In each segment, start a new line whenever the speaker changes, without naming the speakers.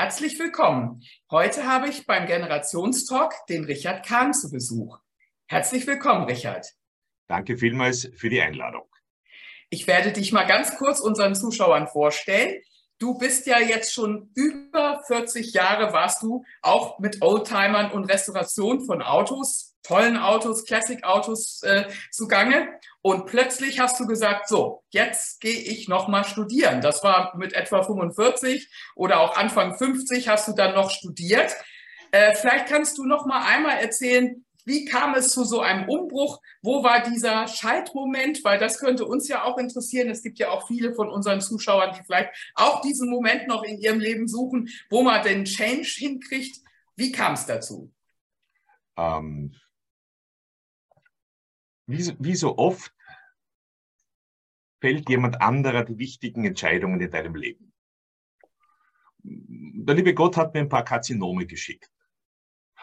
Herzlich willkommen. Heute habe ich beim Generationstalk den Richard Kahn zu Besuch. Herzlich willkommen, Richard.
Danke vielmals für die Einladung.
Ich werde dich mal ganz kurz unseren Zuschauern vorstellen. Du bist ja jetzt schon über 40 Jahre, warst du auch mit Oldtimern und Restauration von Autos, tollen Autos, Classic-Autos äh, zugange. Und plötzlich hast du gesagt, so, jetzt gehe ich nochmal studieren. Das war mit etwa 45 oder auch Anfang 50 hast du dann noch studiert. Äh, vielleicht kannst du noch mal einmal erzählen, wie kam es zu so einem Umbruch? Wo war dieser Schaltmoment? Weil das könnte uns ja auch interessieren. Es gibt ja auch viele von unseren Zuschauern, die vielleicht auch diesen Moment noch in ihrem Leben suchen, wo man den Change hinkriegt. Wie kam es dazu?
Ähm, wie, wie so oft fällt jemand anderer die wichtigen Entscheidungen in deinem Leben. Der liebe Gott hat mir ein paar Karzinome geschickt.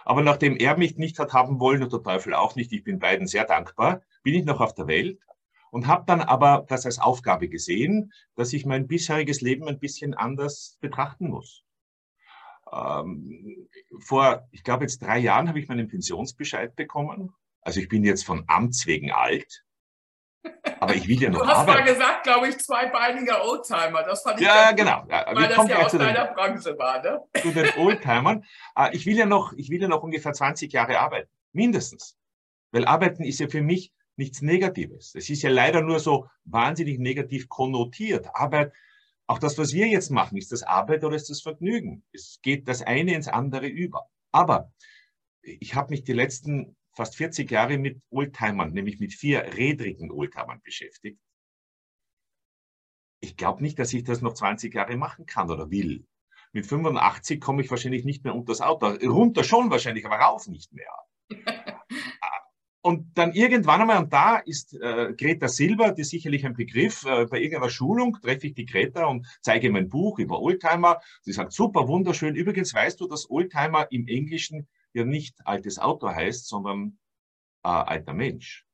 Aber nachdem er mich nicht hat haben wollen und der Teufel auch nicht, ich bin beiden sehr dankbar, bin ich noch auf der Welt und habe dann aber das als Aufgabe gesehen, dass ich mein bisheriges Leben ein bisschen anders betrachten muss. Ähm, vor, ich glaube jetzt drei Jahren habe ich meinen Pensionsbescheid bekommen. Also ich bin jetzt von Amts wegen alt. Aber ich will ja noch
Du hast
arbeiten.
mal gesagt, glaube ich, zweibeiniger Oldtimer. Das fand ich
Ja, genau.
gut,
Ja,
weil das ja aus
zu den,
deiner Branche war. Ne?
zu den Oldtimern. Äh, Ich will ja noch, ich will ja noch ungefähr 20 Jahre arbeiten. Mindestens. Weil arbeiten ist ja für mich nichts Negatives. Es ist ja leider nur so wahnsinnig negativ konnotiert. Arbeit, auch das, was wir jetzt machen, ist das Arbeit oder ist das Vergnügen? Es geht das eine ins andere über. Aber ich habe mich die letzten fast 40 Jahre mit Oldtimern, nämlich mit vierrädrigen Oldtimern beschäftigt. Ich glaube nicht, dass ich das noch 20 Jahre machen kann oder will. Mit 85 komme ich wahrscheinlich nicht mehr unter das Auto. Runter schon wahrscheinlich, aber rauf nicht mehr. Und dann irgendwann einmal, und da ist äh, Greta Silber, die ist sicherlich ein Begriff, äh, bei irgendeiner Schulung treffe ich die Greta und zeige mein Buch über Oldtimer. Sie sagt, super, wunderschön. Übrigens weißt du, dass Oldtimer im Englischen ja nicht altes Auto heißt, sondern äh, alter Mensch.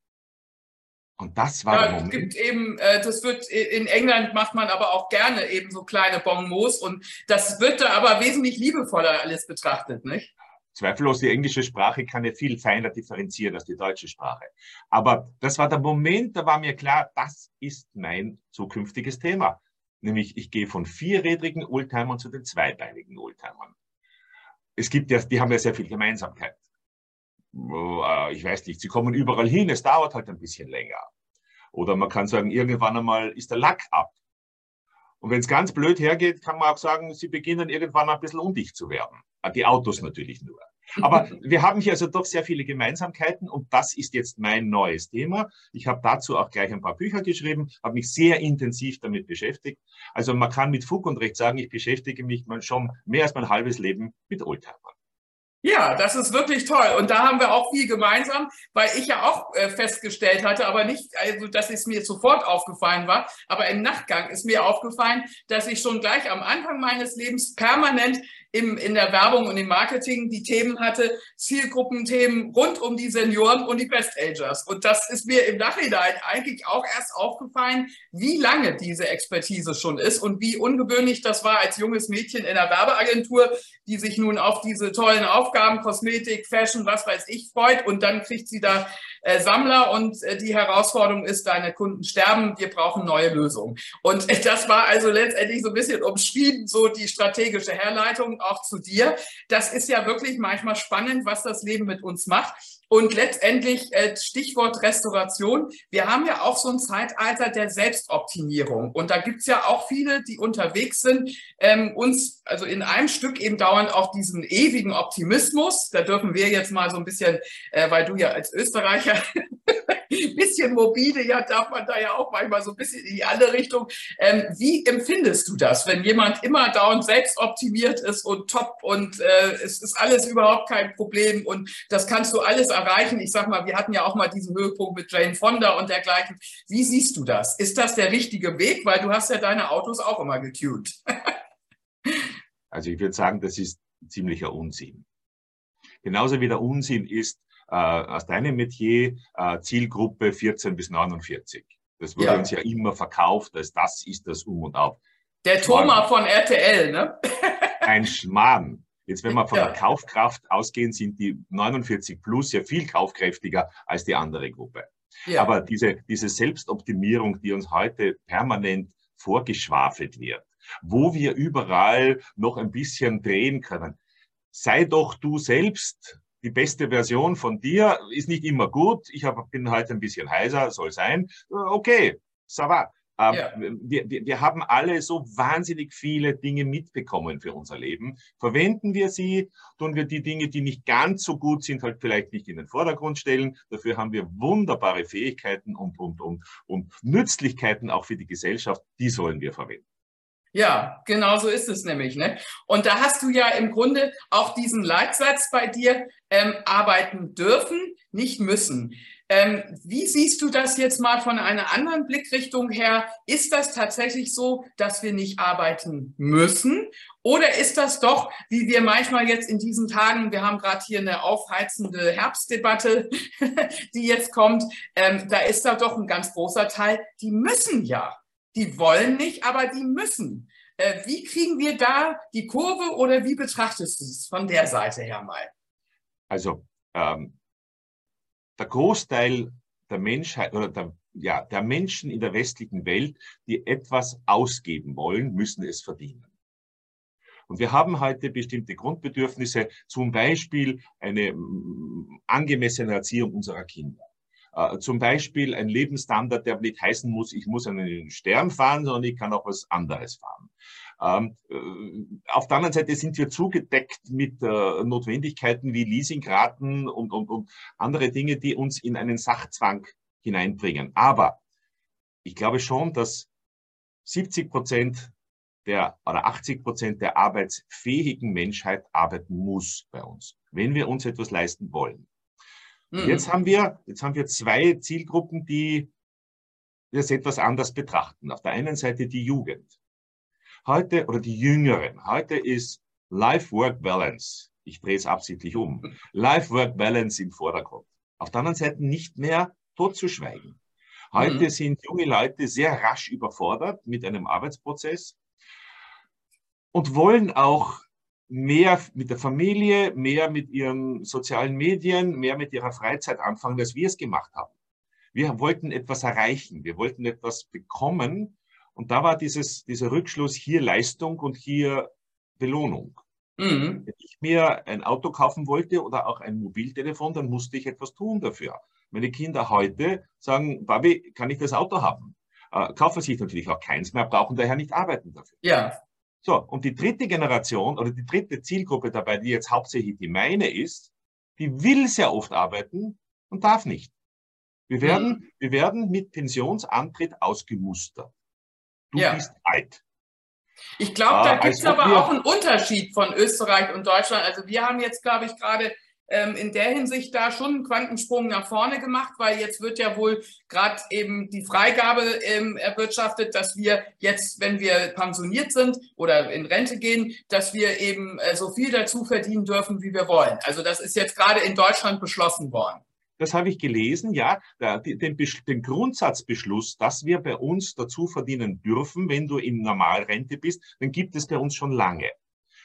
Und das war der
Ja, es
Moment.
gibt eben, äh, das wird in England macht man aber auch gerne eben so kleine Bonbons und das wird da aber wesentlich liebevoller alles betrachtet, nicht?
Zweifellos, die englische Sprache kann ja viel feiner differenzieren als die deutsche Sprache. Aber das war der Moment, da war mir klar, das ist mein zukünftiges Thema. Nämlich, ich gehe von vierrädrigen Oldtimern zu den zweibeinigen Oldtimern. Es gibt ja, die haben ja sehr viel Gemeinsamkeit. Äh, Ich weiß nicht, sie kommen überall hin, es dauert halt ein bisschen länger. Oder man kann sagen, irgendwann einmal ist der Lack ab. Und wenn es ganz blöd hergeht, kann man auch sagen, sie beginnen irgendwann ein bisschen undicht zu werden. Ah, Die Autos natürlich nur. Aber wir haben hier also doch sehr viele Gemeinsamkeiten und das ist jetzt mein neues Thema. Ich habe dazu auch gleich ein paar Bücher geschrieben, habe mich sehr intensiv damit beschäftigt. Also man kann mit Fug und Recht sagen, ich beschäftige mich schon mehr als mein halbes Leben mit Oldtimern.
Ja, das ist wirklich toll. Und da haben wir auch viel gemeinsam, weil ich ja auch äh, festgestellt hatte, aber nicht, also dass es mir sofort aufgefallen war, aber im Nachgang ist mir aufgefallen, dass ich schon gleich am Anfang meines Lebens permanent im, in der Werbung und im Marketing die Themen hatte, Zielgruppenthemen rund um die Senioren und die Best-Agers. Und das ist mir im Nachhinein eigentlich auch erst aufgefallen, wie lange diese Expertise schon ist und wie ungewöhnlich das war als junges Mädchen in der Werbeagentur, die sich nun auf diese tollen Aufgaben, Kosmetik, Fashion, was weiß ich, freut. Und dann kriegt sie da äh, Sammler und äh, die Herausforderung ist, deine Kunden sterben, wir brauchen neue Lösungen. Und äh, das war also letztendlich so ein bisschen umschrieben, so die strategische Herleitung auch zu dir. Das ist ja wirklich manchmal spannend, was das Leben mit uns macht. Und letztendlich äh, Stichwort Restauration. Wir haben ja auch so ein Zeitalter der Selbstoptimierung. Und da gibt's ja auch viele, die unterwegs sind, ähm, uns also in einem Stück eben dauernd auch diesen ewigen Optimismus. Da dürfen wir jetzt mal so ein bisschen, äh, weil du ja als Österreicher ein bisschen mobile, ja, darf man da ja auch manchmal so ein bisschen in die andere Richtung. Ähm, wie empfindest du das, wenn jemand immer dauernd selbstoptimiert ist und top und äh, es ist alles überhaupt kein Problem und das kannst du alles erreichen? Ich sag mal, wir hatten ja auch mal diesen Höhepunkt mit Jane Fonda und dergleichen. Wie siehst du das? Ist das der richtige Weg? Weil du hast ja deine Autos auch immer getuned.
Also ich würde sagen, das ist ziemlicher Unsinn. Genauso wie der Unsinn ist, äh, aus deinem Metier äh, Zielgruppe 14 bis 49. Das wurde
Ja.
uns ja immer verkauft, als das ist das Um und Auf.
Der Thomas von RTL, ne?
ein Schmarrn. Jetzt, wenn wir von der Kaufkraft ausgehen, sind die 49 plus ja viel kaufkräftiger als die andere Gruppe. Ja. Aber diese, diese Selbstoptimierung, die uns heute permanent vorgeschwafelt wird, wo wir überall noch ein bisschen drehen können. Sei doch du selbst die beste Version von dir, ist nicht immer gut. Ich hab, bin heute ein bisschen heiser, soll sein. Okay, ça va. Ähm, ja. Wir, wir, wir haben alle so wahnsinnig viele Dinge mitbekommen für unser Leben. Verwenden wir sie, tun wir die Dinge, die nicht ganz so gut sind, halt vielleicht nicht in den Vordergrund stellen. Dafür haben wir wunderbare Fähigkeiten und, und, und, und Nützlichkeiten auch für die Gesellschaft. Die sollen wir verwenden.
Ja, genau so ist es nämlich. Ne? Und da hast du ja im Grunde auch diesen Leitsatz bei dir, ähm, arbeiten dürfen, nicht müssen. Ähm, wie siehst du das jetzt mal von einer anderen Blickrichtung her? Ist das tatsächlich so, dass wir nicht arbeiten müssen? Oder ist das doch, wie wir manchmal jetzt in diesen Tagen, wir haben gerade hier eine aufheizende Herbstdebatte, die jetzt kommt, ähm, da ist da doch ein ganz großer Teil, die müssen ja. Die wollen nicht, aber die müssen. Äh, wie kriegen wir da die Kurve oder wie betrachtest du es von der Seite her mal?
Also ähm, der Großteil der Menschheit oder der, ja, der Menschen in der westlichen Welt, die etwas ausgeben wollen, müssen es verdienen. Und wir haben heute bestimmte Grundbedürfnisse, zum Beispiel eine angemessene Erziehung unserer Kinder. Äh, zum Beispiel ein Lebensstandard, der nicht heißen muss, ich muss einen Stern fahren, sondern ich kann auch was anderes fahren. Ähm, äh, auf der anderen Seite sind wir zugedeckt mit äh, Notwendigkeiten wie Leasingraten und, und, und andere Dinge, die uns in einen Sachzwang hineinbringen. Aber ich glaube schon, dass 70 Prozent der oder 80 Prozent der arbeitsfähigen Menschheit arbeiten muss bei uns, wenn wir uns etwas leisten wollen. Mhm. Jetzt haben wir, jetzt haben wir zwei Zielgruppen, die das etwas anders betrachten. Auf der einen Seite die Jugend. Heute, oder die Jüngeren, heute ist Life-Work-Balance. Ich drehe es absichtlich um. Life-Work-Balance im Vordergrund. Auf der anderen Seite nicht mehr totzuschweigen. Heute mhm. sind junge Leute sehr rasch überfordert mit einem Arbeitsprozess und wollen auch mehr mit der Familie, mehr mit ihren sozialen Medien, mehr mit ihrer Freizeit anfangen, als wir es gemacht haben. Wir wollten etwas erreichen, wir wollten etwas bekommen, und da war dieses, dieser Rückschluss hier Leistung und hier Belohnung. Mhm. Wenn ich mir ein Auto kaufen wollte oder auch ein Mobiltelefon, dann musste ich etwas tun dafür. Meine Kinder heute sagen, Babi, kann ich das Auto haben? Äh, kaufen sich natürlich auch keins mehr, brauchen daher nicht arbeiten dafür.
Ja.
So, und die dritte Generation oder die dritte Zielgruppe dabei, die jetzt hauptsächlich die meine ist, die will sehr oft arbeiten und darf nicht. Wir werden, mhm. wir werden mit Pensionsantritt ausgemustert. Du ja. bist alt.
Ich glaube, da äh, gibt es aber auch einen Unterschied von Österreich und Deutschland. Also wir haben jetzt, glaube ich, gerade ähm, in der Hinsicht da schon einen Quantensprung nach vorne gemacht, weil jetzt wird ja wohl gerade eben die Freigabe ähm, erwirtschaftet, dass wir jetzt, wenn wir pensioniert sind oder in Rente gehen, dass wir eben äh, so viel dazu verdienen dürfen, wie wir wollen. Also das ist jetzt gerade in Deutschland beschlossen worden.
Das habe ich gelesen, ja, den, den, Grundsatzbeschluss, dass wir bei uns dazu verdienen dürfen, wenn du in Normalrente bist, den gibt es bei uns schon lange.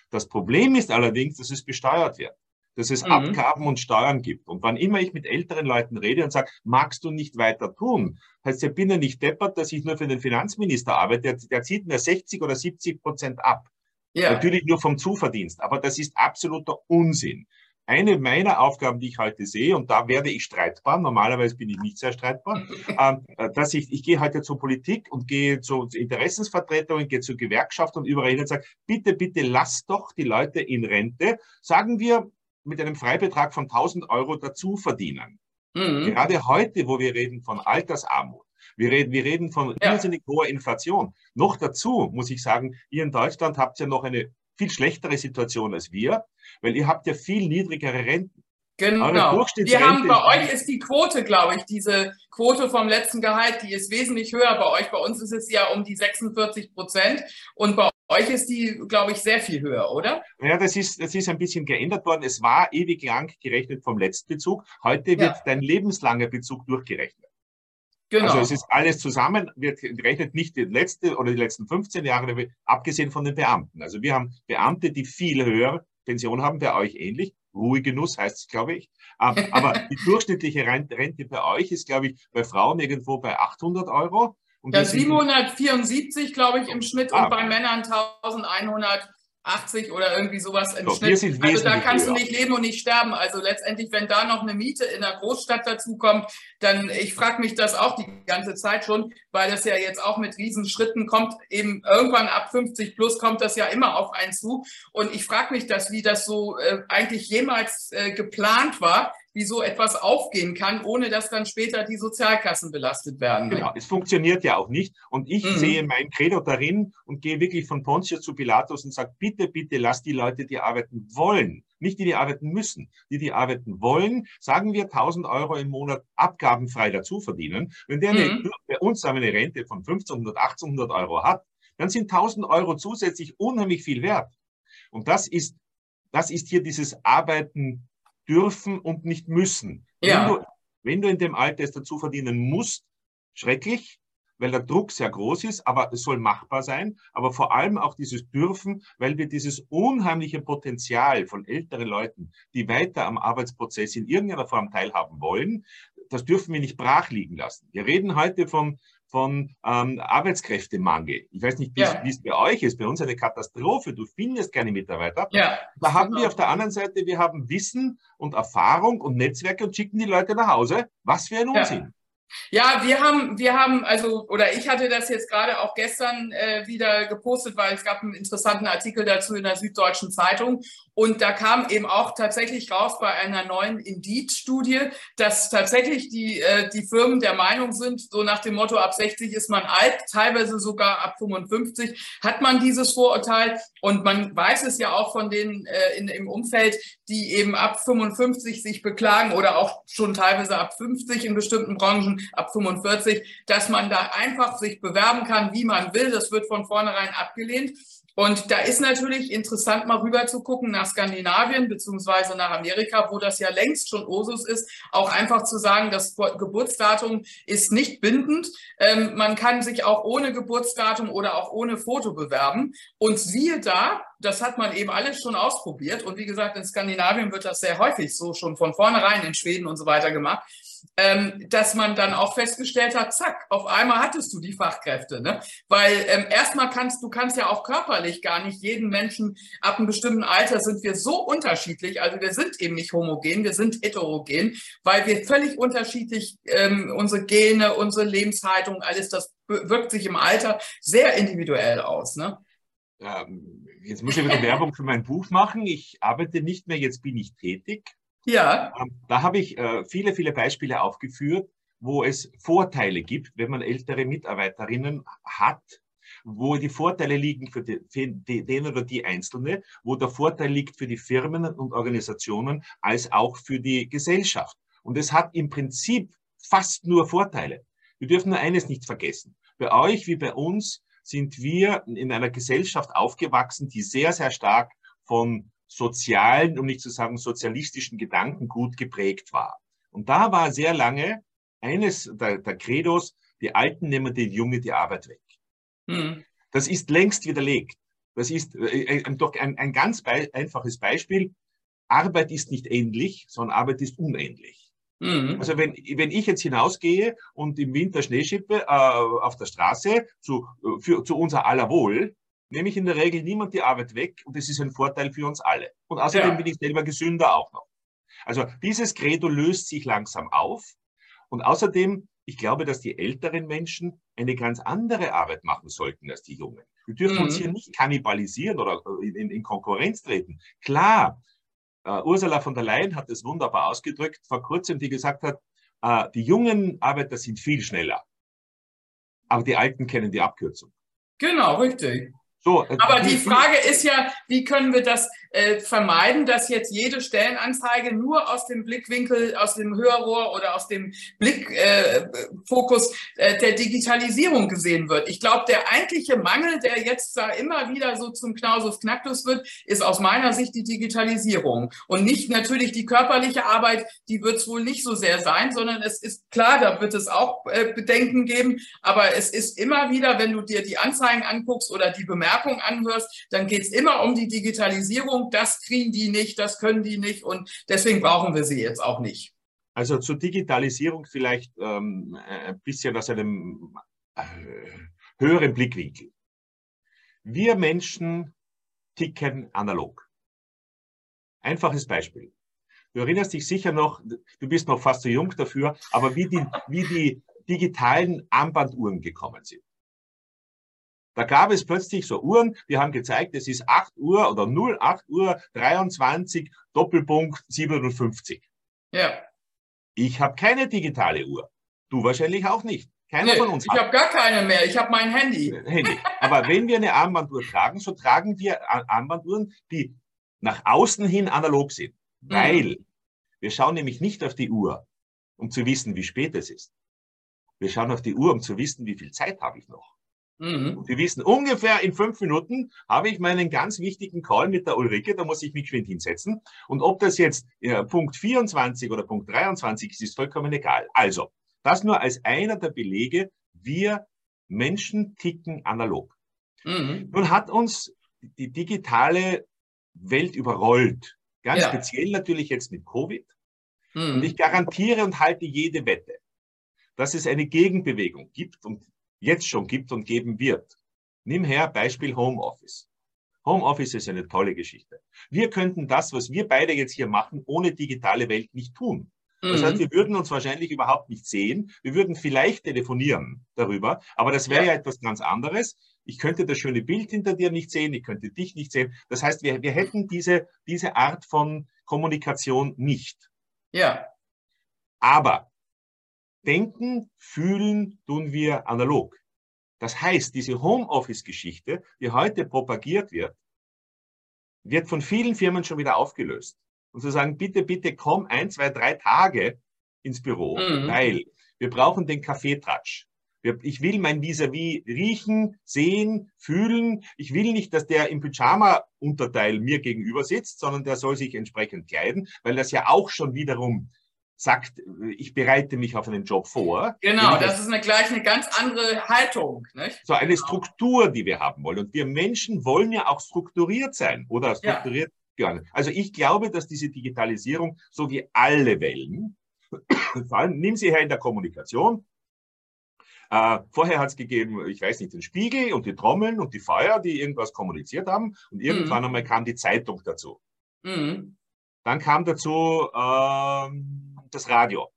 Das Problem ist allerdings, dass es besteuert wird, dass es mhm. Abgaben und Steuern gibt. Und wann immer ich mit älteren Leuten rede und sage, magst du nicht weiter tun, heißt, ich bin ja nicht deppert, dass ich nur für den Finanzminister arbeite, der, der zieht mir 60 oder 70 Prozent ab. Ja. Natürlich nur vom Zuverdienst, aber das ist absoluter Unsinn eine meiner Aufgaben, die ich heute sehe, und da werde ich streitbar, normalerweise bin ich nicht sehr streitbar, ähm, äh, dass ich, ich gehe heute zur Politik und gehe zu Interessensvertretungen, gehe zur Gewerkschaft und überall hin und sage, bitte, bitte lasst doch die Leute in Rente, sagen wir, mit einem Freibetrag von 1000 Euro dazu verdienen. Mhm. Gerade heute, wo wir reden von Altersarmut, wir reden, wir reden von ja. irrsinnig hoher Inflation. Noch dazu muss ich sagen, ihr in Deutschland habt ja noch eine viel schlechtere Situation als wir, weil ihr habt ja viel niedrigere Renten.
Genau. Wir haben bei euch ist die Quote, glaube ich, diese Quote vom letzten Gehalt, die ist wesentlich höher bei euch. Bei uns ist es ja um die 46 Prozent und bei euch ist die, glaube ich, sehr viel höher, oder?
Ja, das ist, das ist ein bisschen geändert worden. Es war ewig lang gerechnet vom Letztbezug. Heute wird ja. dein lebenslanger Bezug durchgerechnet. Genau. Also es ist alles zusammen, wird gerechnet nicht die letzte oder die letzten 15 Jahre, abgesehen von den Beamten. Also wir haben Beamte, die viel höher Pension haben, bei euch ähnlich. Ruhegenuss heißt es, glaube ich. Aber die durchschnittliche Rente bei euch ist, glaube ich, bei Frauen irgendwo bei 800 Euro.
Und ja, 774, glaube ich, im Schnitt ah, und bei Männern 1100 80 oder irgendwie sowas im so, Schnitt. Also da kannst du nicht leben und nicht sterben. Also letztendlich, wenn da noch eine Miete in der Großstadt dazu kommt, dann, ich frage mich das auch die ganze Zeit schon, weil das ja jetzt auch mit Riesenschritten kommt, eben irgendwann ab 50 plus kommt das ja immer auf einen zu. Und ich frage mich das, wie das so äh, eigentlich jemals äh, geplant war, wie so etwas aufgehen kann, ohne dass dann später die Sozialkassen belastet werden.
Genau, es funktioniert ja auch nicht. Und ich mhm. sehe mein Credo darin und gehe wirklich von Pontius zu Pilatus und sage, bitte, bitte lass die Leute, die arbeiten wollen, nicht die, die arbeiten müssen, die, die arbeiten wollen, sagen wir 1000 Euro im Monat abgabenfrei dazu verdienen. Wenn der eine, mhm. bei uns eine Rente von 1500, 1800 Euro hat, dann sind 1000 Euro zusätzlich unheimlich viel wert. Und das ist, das ist hier dieses Arbeiten dürfen und nicht müssen. Ja. Wenn, du, wenn du in dem Alter es dazu verdienen musst, schrecklich, weil der Druck sehr groß ist, aber es soll machbar sein. Aber vor allem auch dieses Dürfen, weil wir dieses unheimliche Potenzial von älteren Leuten, die weiter am Arbeitsprozess in irgendeiner Form teilhaben wollen, das dürfen wir nicht brach liegen lassen. Wir reden heute von von ähm, Arbeitskräftemangel. Ich weiß nicht, wie ja. es bei euch ist. Bei uns eine Katastrophe. Du findest keine Mitarbeiter. Ja. Da haben wir auf der anderen Seite, wir haben Wissen und Erfahrung und Netzwerke und schicken die Leute nach Hause. Was für ein Unsinn. Ja.
Ja, wir haben, wir haben, also, oder ich hatte das jetzt gerade auch gestern äh, wieder gepostet, weil es gab einen interessanten Artikel dazu in der Süddeutschen Zeitung. Und da kam eben auch tatsächlich raus bei einer neuen Indeed-Studie, dass tatsächlich die, äh, die Firmen der Meinung sind, so nach dem Motto, ab 60 ist man alt, teilweise sogar ab 55 hat man dieses Vorurteil. Und man weiß es ja auch von denen äh, in, im Umfeld, die eben ab 55 sich beklagen oder auch schon teilweise ab 50 in bestimmten Branchen, ab 45, dass man da einfach sich bewerben kann, wie man will. Das wird von vornherein abgelehnt. Und da ist natürlich interessant, mal rüber zu gucken nach Skandinavien beziehungsweise nach Amerika, wo das ja längst schon Osus ist, auch einfach zu sagen, das Geburtsdatum ist nicht bindend. Ähm, man kann sich auch ohne Geburtsdatum oder auch ohne Foto bewerben. Und siehe da, das hat man eben alles schon ausprobiert. Und wie gesagt, in Skandinavien wird das sehr häufig so schon von vornherein in Schweden und so weiter gemacht ähm, dass man dann auch festgestellt hat, zack, auf einmal hattest du die Fachkräfte. Ne? Weil ähm, erstmal kannst du kannst ja auch körperlich gar nicht jeden Menschen ab einem bestimmten Alter sind wir so unterschiedlich. Also wir sind eben nicht homogen, wir sind heterogen, weil wir völlig unterschiedlich ähm, unsere Gene, unsere Lebenshaltung, alles das wirkt sich im Alter sehr individuell aus. Ne?
Jetzt muss ich wieder Werbung für mein Buch machen. Ich arbeite nicht mehr, jetzt bin ich tätig. Ja. Ähm, da habe ich äh, viele, viele Beispiele aufgeführt, wo es Vorteile gibt, wenn man ältere Mitarbeiterinnen hat, wo die Vorteile liegen für, die, für den oder die Einzelne, wo der Vorteil liegt für die Firmen und Organisationen als auch für die Gesellschaft. Und es hat im Prinzip fast nur Vorteile. Wir dürfen nur eines nicht vergessen. Bei euch wie bei uns sind wir in einer Gesellschaft aufgewachsen, die sehr, sehr stark von sozialen, um nicht zu sagen sozialistischen Gedankengut geprägt war. Und da war sehr lange eines der, der Credos, die Alten nehmen den Jungen die Arbeit weg. Mhm. Das ist längst widerlegt. Das ist äh, äh, doch ein, ein ganz bei, einfaches Beispiel. Arbeit ist nicht endlich, sondern Arbeit ist unendlich. Mhm. Also wenn, wenn ich jetzt hinausgehe und im Winter Schnee schippe äh, auf der Straße zu, äh, für, zu unser aller Wohl, nehme ich in der Regel niemand die Arbeit weg und es ist ein Vorteil für uns alle. Und außerdem ja. bin ich selber gesünder auch noch. Also dieses Credo löst sich langsam auf und außerdem, ich glaube, dass die älteren Menschen eine ganz andere Arbeit machen sollten als die Jungen. Wir dürfen mhm. uns hier nicht kannibalisieren oder in, in Konkurrenz treten. Klar, uh, Ursula von der Leyen hat es wunderbar ausgedrückt vor kurzem, die gesagt hat, uh, die jungen Arbeiter sind viel schneller, aber die Alten kennen die Abkürzung.
Genau, richtig. So, äh, Aber die Frage ist ja, wie können wir das äh, vermeiden, dass jetzt jede Stellenanzeige nur aus dem Blickwinkel, aus dem Hörrohr oder aus dem Blickfokus äh, äh, der Digitalisierung gesehen wird. Ich glaube, der eigentliche Mangel, der jetzt da immer wieder so zum Knausus Knacktus wird, ist aus meiner Sicht die Digitalisierung. Und nicht natürlich die körperliche Arbeit, die wird es wohl nicht so sehr sein, sondern es ist klar, da wird es auch äh, Bedenken geben. Aber es ist immer wieder, wenn du dir die Anzeigen anguckst oder die Bemerkungen anhörst, dann geht es immer um die Digitalisierung. Das kriegen die nicht, das können die nicht und deswegen brauchen wir sie jetzt auch nicht.
Also zur Digitalisierung vielleicht ähm, ein bisschen aus einem äh, höheren Blickwinkel. Wir Menschen ticken analog. Einfaches Beispiel. Du erinnerst dich sicher noch, du bist noch fast zu jung dafür, aber wie die, wie die digitalen Armbanduhren gekommen sind. Da gab es plötzlich so Uhren, die haben gezeigt, es ist 8 Uhr oder 08 Uhr 23 Doppelpunkt 57.
Ja.
Ich habe keine digitale Uhr. Du wahrscheinlich auch nicht. Keiner nee, von uns.
Ich habe gar keine mehr. Ich habe mein Handy.
Handy. Aber wenn wir eine Armbanduhr tragen, so tragen wir Armbanduhren, die nach außen hin analog sind. Mhm. Weil wir schauen nämlich nicht auf die Uhr, um zu wissen, wie spät es ist. Wir schauen auf die Uhr, um zu wissen, wie viel Zeit habe ich noch. Mhm. Und wissen, ungefähr in fünf Minuten habe ich meinen ganz wichtigen Call mit der Ulrike, da muss ich mich geschwind hinsetzen. Und ob das jetzt äh, Punkt 24 oder Punkt 23 ist, ist vollkommen egal. Also, das nur als einer der Belege, wir Menschen ticken analog. Mhm. Nun hat uns die digitale Welt überrollt. Ganz ja. speziell natürlich jetzt mit Covid. Mhm. Und ich garantiere und halte jede Wette, dass es eine Gegenbewegung gibt und jetzt schon gibt und geben wird. Nimm her Beispiel Homeoffice. Homeoffice ist eine tolle Geschichte. Wir könnten das, was wir beide jetzt hier machen, ohne digitale Welt nicht tun. Das heißt, mhm. wir würden uns wahrscheinlich überhaupt nicht sehen. Wir würden vielleicht telefonieren darüber, aber das wäre ja. ja etwas ganz anderes. Ich könnte das schöne Bild hinter dir nicht sehen, ich könnte dich nicht sehen. Das heißt, wir, wir hätten diese, diese Art von Kommunikation nicht.
Ja.
Aber denken, fühlen tun wir analog. Das heißt, diese Homeoffice-Geschichte, die heute propagiert wird, wird von vielen Firmen schon wieder aufgelöst. Und zu sagen, bitte, bitte komm ein, zwei, drei Tage ins Büro, mhm. weil wir brauchen den Kaffeetratsch. Ich will mein Vis-à-vis -vis riechen, sehen, fühlen. Ich will nicht, dass der im Pyjama-Unterteil mir gegenüber sitzt, sondern der soll sich entsprechend kleiden, weil das ja auch schon wiederum sagt, ich bereite mich auf einen Job vor.
Genau, das, ist eine, gleich eine ganz andere Haltung. Nicht?
So eine Struktur, die wir haben wollen. Und wir Menschen wollen ja auch strukturiert sein oder strukturiert ja. gerne. Also ich glaube, dass diese Digitalisierung, so wie alle Wellen, vor allem, nimm sie her in der Kommunikation, äh, vorher hat es gegeben, ich weiß nicht, den Spiegel und die Trommeln und die Feuer, die irgendwas kommuniziert haben. Und irgendwann mhm. einmal kam die Zeitung dazu. Mhm. Dann kam dazu äh, das Radio.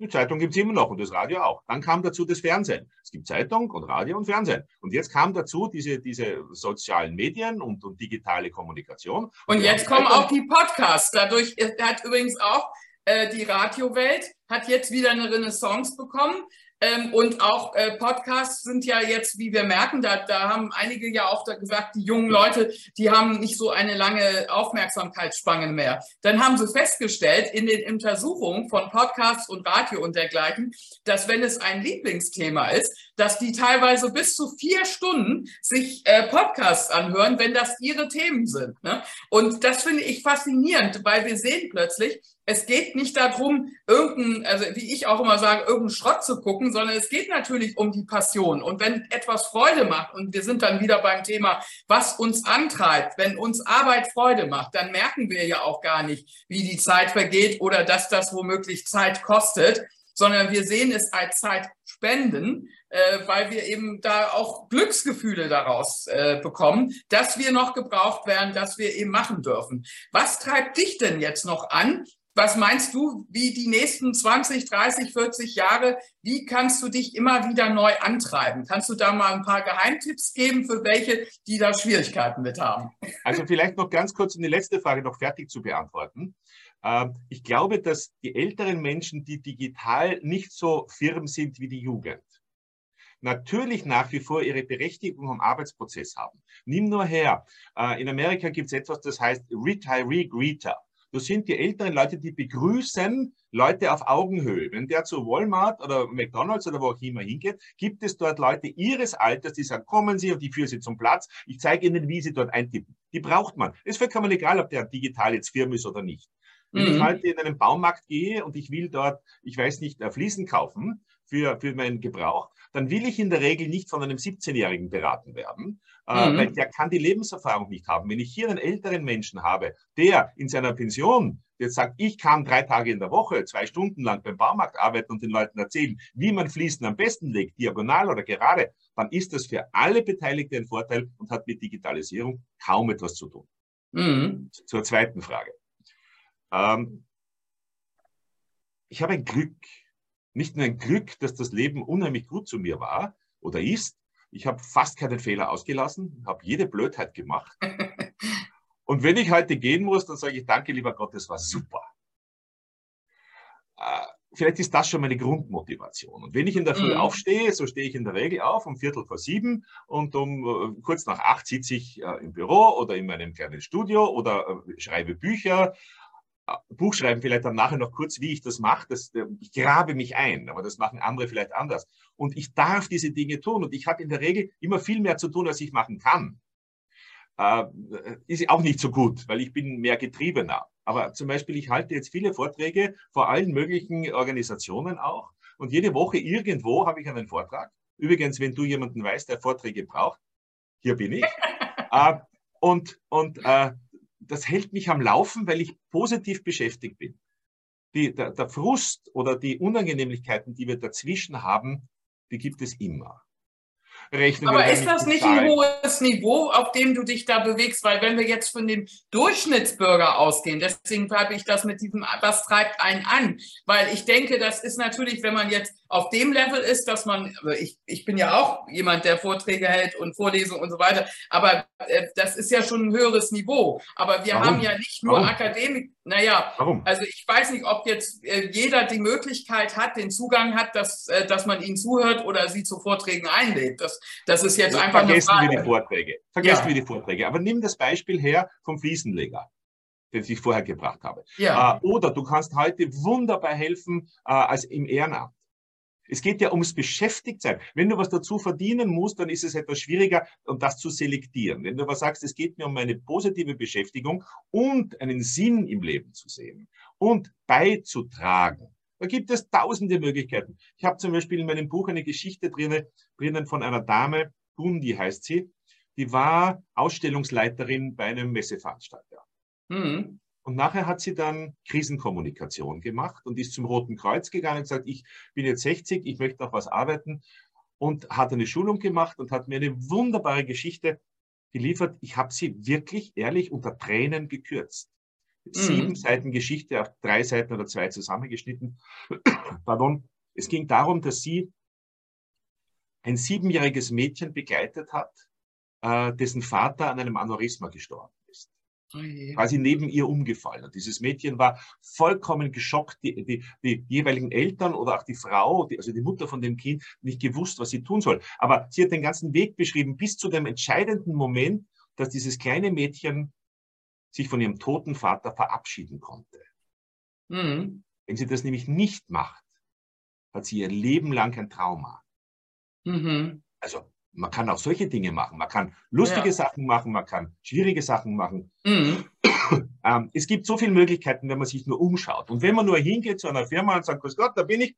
Die Zeitung gibt es immer noch und das Radio auch. Dann kam dazu das Fernsehen. Es gibt Zeitung und Radio und Fernsehen. Und jetzt kam dazu diese, diese sozialen Medien und, und digitale Kommunikation.
Und, und jetzt kommen auch die Podcasts. Dadurch hat übrigens auch äh, die Radiowelt hat jetzt wieder eine Renaissance bekommen. Ähm, und auch äh, Podcasts sind ja jetzt, wie wir merken, da, da haben einige ja auch gesagt, die jungen Leute, die haben nicht so eine lange Aufmerksamkeitsspanne mehr. Dann haben sie festgestellt in den Untersuchungen von Podcasts und Radio und dergleichen, dass wenn es ein Lieblingsthema ist, dass die teilweise bis zu vier Stunden sich äh, Podcasts anhören, wenn das ihre Themen sind. Ne? Und das finde ich faszinierend, weil wir sehen plötzlich, es geht nicht darum, irgendein, also wie ich auch immer sage, irgendeinen Schrott zu gucken, sondern es geht natürlich um die Passion. Und wenn etwas Freude macht, und wir sind dann wieder beim Thema, was uns antreibt, wenn uns Arbeit Freude macht, dann merken wir ja auch gar nicht, wie die Zeit vergeht oder dass das womöglich Zeit kostet, sondern wir sehen es als Zeit spenden, äh, weil wir eben da auch Glücksgefühle daraus äh, bekommen, dass wir noch gebraucht werden, dass wir eben machen dürfen. Was treibt dich denn jetzt noch an, was meinst du, wie die nächsten 20, 30, 40 Jahre, wie kannst du dich immer wieder neu antreiben? Kannst du da mal ein paar Geheimtipps geben für welche, die da Schwierigkeiten mit haben?
Also vielleicht noch ganz kurz, um die letzte Frage noch fertig zu beantworten. Ähm, ich glaube, dass die älteren Menschen, die digital nicht so firm sind wie die Jugend, natürlich nach wie vor ihre Berechtigung am Arbeitsprozess haben. Nimm nur her, äh, in Amerika gibt es etwas, das heißt Retiree Greeter. Das sind die älteren Leute, die begrüßen Leute auf Augenhöhe. Wenn der zu Walmart oder McDonalds oder wo auch immer hingeht, gibt es dort Leute ihres Alters, die sagen, kommen Sie und ich führe Sie zum Platz. Ich zeige Ihnen, wie Sie dort eintippen. Die braucht man. Es ist vollkommen egal, ob der digital jetzt firm ist oder nicht. Wenn mhm. ich heute in einen Baumarkt gehe und ich will dort, ich weiß nicht, äh, Fliesen kaufen für, für meinen Gebrauch, dann will ich in der Regel nicht von einem 17-Jährigen beraten werden, äh, mhm. weil der kann die Lebenserfahrung nicht haben. Wenn ich hier einen älteren Menschen habe, der in seiner Pension jetzt sagt, ich kann drei Tage in der Woche, zwei Stunden lang beim Baumarkt arbeiten und den Leuten erzählen, wie man Fliesen am besten legt, diagonal oder gerade, dann ist das für alle Beteiligten ein Vorteil und hat mit Digitalisierung kaum etwas zu tun. Mhm. Zur zweiten Frage. Ähm, ich habe ein Glück. Nicht nur ein Glück, dass das Leben unheimlich gut zu mir war oder ist. Ich habe fast keinen Fehler ausgelassen, habe jede Blödheit gemacht. Und wenn ich heute gehen muss, dann sage ich, danke, lieber Gott, das war super. Äh, vielleicht ist das schon meine Grundmotivation. Und wenn ich in der Früh mhm. aufstehe, so stehe ich in der Regel auf um Viertel vor sieben und um äh, kurz nach acht sitze ich äh, im Büro oder in meinem kleinen Studio oder äh, schreibe Bücher Buch schreiben, vielleicht dann nachher noch kurz, wie ich das mache. Das, äh, ich grabe mich ein, aber das machen andere vielleicht anders. Und ich darf diese Dinge tun. Und ich habe in der Regel immer viel mehr zu tun, als ich machen kann. Äh, ist auch nicht so gut, weil ich bin mehr getriebener. Aber zum Beispiel, ich halte jetzt viele Vorträge vor allen möglichen Organisationen auch. Und jede Woche irgendwo habe ich einen Vortrag. Übrigens, wenn du jemanden weißt, der Vorträge braucht, hier bin ich. äh, und und äh, das hält mich am Laufen, weil ich positiv beschäftigt bin. Die, der, der Frust oder die Unangenehmlichkeiten, die wir dazwischen haben, die gibt es immer.
Rechnen Aber ist das nicht ein hohes Niveau, auf dem du dich da bewegst? Weil wenn wir jetzt von dem Durchschnittsbürger ausgehen, deswegen habe ich das mit diesem, was treibt einen an? Weil ich denke, das ist natürlich, wenn man jetzt auf dem Level ist, dass man, ich, ich bin ja auch jemand, der Vorträge hält und Vorlesungen und so weiter, aber äh, das ist ja schon ein höheres Niveau. Aber wir Warum? haben ja nicht nur Akademik, naja, Warum? also ich weiß nicht, ob jetzt äh, jeder die Möglichkeit hat, den Zugang hat, dass, äh, dass man ihnen zuhört oder sie zu Vorträgen einlädt. Das, das ist jetzt einfach
Vergessen wir die Vorträge. Vergessen ja. wir die Vorträge. Aber nimm das Beispiel her vom Fliesenleger den ich vorher gebracht habe. Ja. Äh, oder du kannst heute wunderbar helfen äh, als im Ehrenamt. Es geht ja ums Beschäftigtsein. Wenn du was dazu verdienen musst, dann ist es etwas schwieriger, um das zu selektieren. Wenn du aber sagst, es geht mir um eine positive Beschäftigung und einen Sinn im Leben zu sehen und beizutragen, da gibt es tausende Möglichkeiten. Ich habe zum Beispiel in meinem Buch eine Geschichte drinnen, drinnen von einer Dame, Bundi heißt sie, die war Ausstellungsleiterin bei einem Messeveranstalter. Mhm. Und nachher hat sie dann Krisenkommunikation gemacht und ist zum Roten Kreuz gegangen und gesagt, ich bin jetzt 60, ich möchte noch was arbeiten und hat eine Schulung gemacht und hat mir eine wunderbare Geschichte geliefert. Ich habe sie wirklich ehrlich unter Tränen gekürzt. Mhm. Sieben Seiten Geschichte auf drei Seiten oder zwei zusammengeschnitten. Pardon. Es ging darum, dass sie ein siebenjähriges Mädchen begleitet hat, äh, dessen Vater an einem Aneurysma gestorben quasi neben ihr umgefallen. Und dieses Mädchen war vollkommen geschockt. Die, die, die jeweiligen Eltern oder auch die Frau, die, also die Mutter von dem Kind, nicht gewusst, was sie tun soll. Aber sie hat den ganzen Weg beschrieben, bis zu dem entscheidenden Moment, dass dieses kleine Mädchen sich von ihrem toten Vater verabschieden konnte. Mhm. Wenn sie das nämlich nicht macht, hat sie ihr Leben lang ein Trauma. Mhm. Also man kann auch solche Dinge machen. Man kann lustige ja. Sachen machen, man kann schwierige Sachen machen. Mhm. Ähm, es gibt so viele Möglichkeiten, wenn man sich nur umschaut. Und wenn man nur hingeht zu einer Firma und sagt, Grüß Gott, da bin ich,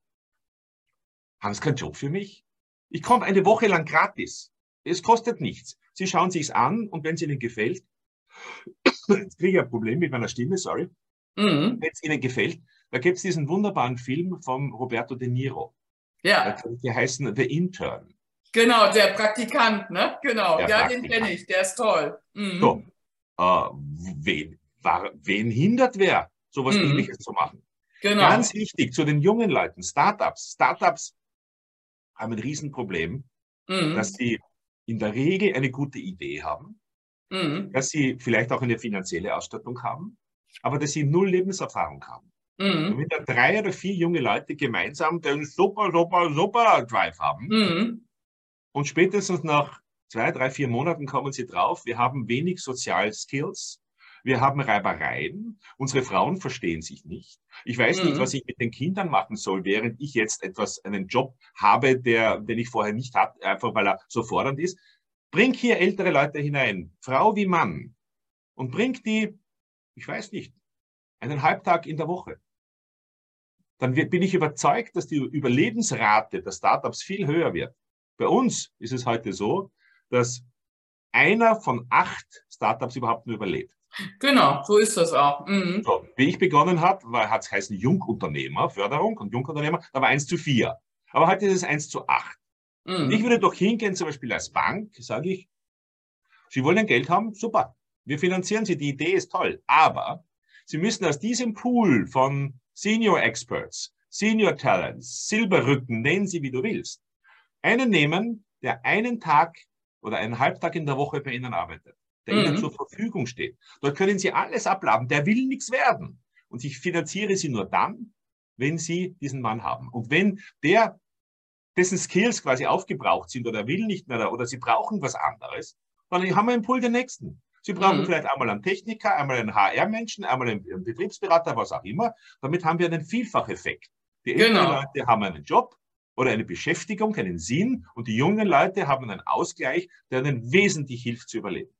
haben Sie keinen Job für mich? Ich komme eine Woche lang gratis. Es kostet nichts. Sie schauen sich's an und wenn es Ihnen gefällt, jetzt kriege ich ein Problem mit meiner Stimme, sorry. Mhm. Wenn es Ihnen gefällt, da gibt es diesen wunderbaren Film von Roberto De Niro. Ja. Der heißt The Intern.
Genau, der Praktikant, ne? Genau, der ja, den kenne ich, der ist toll.
Mhm. So, äh, wen, war, wen hindert wer, sowas mhm. ähnliches zu machen? Genau. Ganz wichtig zu den jungen Leuten, Startups. Startups haben ein Riesenproblem, mhm. dass sie in der Regel eine gute Idee haben, mhm. dass sie vielleicht auch eine finanzielle Ausstattung haben, aber dass sie null Lebenserfahrung haben. Mhm. Wenn da drei oder vier junge Leute gemeinsam den super, super, super Drive haben, mhm Und spätestens nach zwei, drei, vier Monaten kommen sie drauf, wir haben wenig Sozialskills, wir haben Reibereien, unsere Frauen verstehen sich nicht. Ich weiß mhm. nicht, was ich mit den Kindern machen soll, während ich jetzt etwas, einen Job habe, der, den ich vorher nicht hatte, einfach weil er so fordernd ist. Bring hier ältere Leute hinein, Frau wie Mann, und bring die, ich weiß nicht, einen Halbtag in der Woche. Dann bin ich überzeugt, dass die Überlebensrate der Startups viel höher wird. Bei uns ist es heute so, dass einer von acht Startups überhaupt nur überlebt.
Genau, so ist das auch. Mhm.
So, wie ich begonnen habe, hat es heißen Jungunternehmer, Förderung und Jungunternehmer, da war eins zu vier. Aber heute ist es eins zu acht. Mhm. Ich würde doch hingehen, zum Beispiel als Bank, sage ich, Sie wollen Geld haben? Super. Wir finanzieren Sie. Die Idee ist toll. Aber Sie müssen aus diesem Pool von Senior Experts, Senior Talents, Silberrücken, nennen Sie wie du willst, einen nehmen, der einen Tag oder einen Halbtag in der Woche bei Ihnen arbeitet der mhm. Ihnen zur Verfügung steht. Dort können Sie alles abladen. Der will nichts werden. Und ich finanziere Sie nur dann, wenn Sie diesen Mann haben. Und wenn der, dessen Skills quasi aufgebraucht sind oder will nicht mehr oder Sie brauchen was anderes, dann haben wir im Pool den nächsten. Sie brauchen mhm. vielleicht einmal einen Techniker, einmal einen HR-Menschen, einmal einen Betriebsberater, was auch immer. Damit haben wir einen Vielfacheffekt. Die älteren genau. Leute haben einen Job oder eine Beschäftigung, einen Sinn und die jungen Leute haben einen Ausgleich, der ihnen wesentlich hilft zu überleben.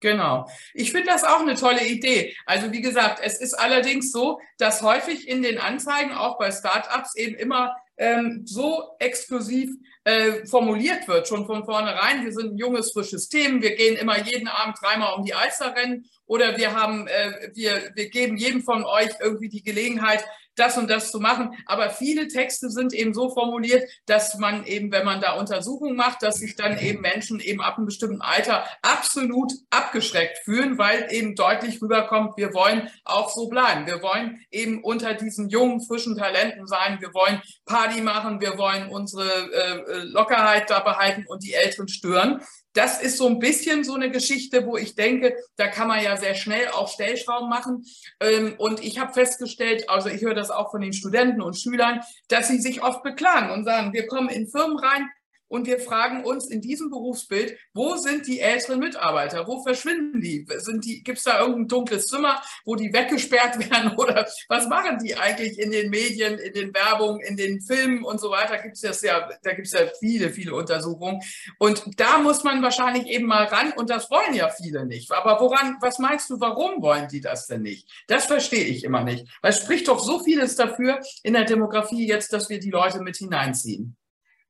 Genau. Ich finde das auch eine tolle Idee. Also wie gesagt, es ist allerdings so, dass häufig in den Anzeigen, auch bei Startups, eben immer ähm, so exklusiv äh, formuliert wird, schon von vornherein. Wir sind ein junges, frisches Team. Wir gehen immer jeden Abend dreimal um die Alster rennen oder wir haben, äh, wir, wir geben jedem von euch irgendwie die Gelegenheit, das und das zu machen. Aber viele Texte sind eben so formuliert, dass man eben, wenn man da Untersuchungen macht, dass sich dann eben Menschen eben ab einem bestimmten Alter absolut abgeschreckt fühlen, weil eben deutlich rüberkommt, wir wollen auch so bleiben. Wir wollen eben unter diesen jungen, frischen Talenten sein. Wir wollen Party machen. Wir wollen unsere äh, Lockerheit da behalten und die Älteren stören das ist so ein bisschen so eine Geschichte, wo ich denke, da kann man ja sehr schnell auch Stellschrauben machen. Ähm, und ich habe festgestellt, also ich höre das auch von den Studenten und Schülern, dass sie sich oft beklagen und sagen, wir kommen in Firmen rein, und wir fragen uns in diesem Berufsbild, wo sind die älteren Mitarbeiter? Wo verschwinden die? Sind die Gibt es da irgendein dunkles Zimmer, wo die weggesperrt werden? Oder was machen die eigentlich in den Medien, in den Werbungen, in den Filmen und so weiter? Gibt's das ja, da gibt es ja viele, viele Untersuchungen. Und da muss man wahrscheinlich eben mal ran. Und das wollen ja viele nicht. Aber woran, was meinst du, warum wollen die das denn nicht? Das verstehe ich immer nicht. Weil es spricht doch so vieles dafür in der Demografie jetzt, dass wir die Leute mit hineinziehen.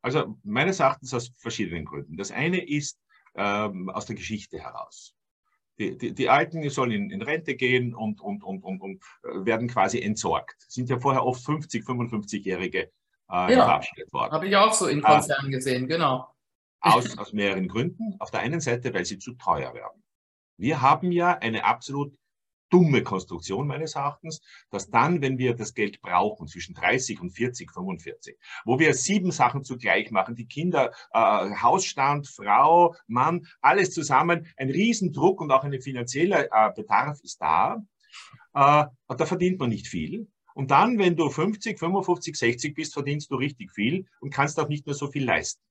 Also meines Erachtens aus verschiedenen Gründen. Das eine ist ähm, aus der Geschichte heraus. Die, die, die Alten sollen in, in, Rente gehen und, und, und, und, und äh, werden quasi entsorgt. Sind ja vorher oft 50, 55-Jährige äh, ja,
verabschiedet worden. Habe ich auch so in Konzernen äh, gesehen, genau.
Aus, aus mehreren Gründen. Auf der einen Seite, weil sie zu teuer werden. Wir haben ja eine absolut dumme Konstruktion meines Erachtens, dass dann, wenn wir das Geld brauchen, zwischen 30 und 40, 45, wo wir sieben Sachen zugleich machen, die Kinder, äh, Hausstand, Frau, Mann, alles zusammen, ein Riesendruck und auch ein finanzieller äh, Bedarf ist da, äh, da verdient man nicht viel. Und dann, wenn du 50, 55, 60 bist, verdienst du richtig viel und kannst auch nicht mehr so viel leisten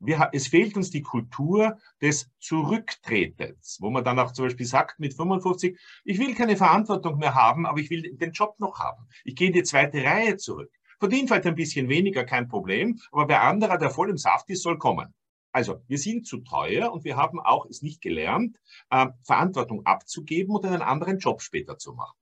wir, es fehlt uns die Kultur des Zurücktretens, wo man dann auch zum Beispiel sagt mit 55, ich will keine Verantwortung mehr haben, aber ich will den Job noch haben. Ich gehe in die zweite Reihe zurück. Verdient vielleicht ein bisschen weniger, kein Problem, aber wer anderer, der voll im Saft ist, soll kommen. Also, wir sind zu teuer und wir haben auch es nicht gelernt, äh, Verantwortung abzugeben und einen anderen Job später zu machen.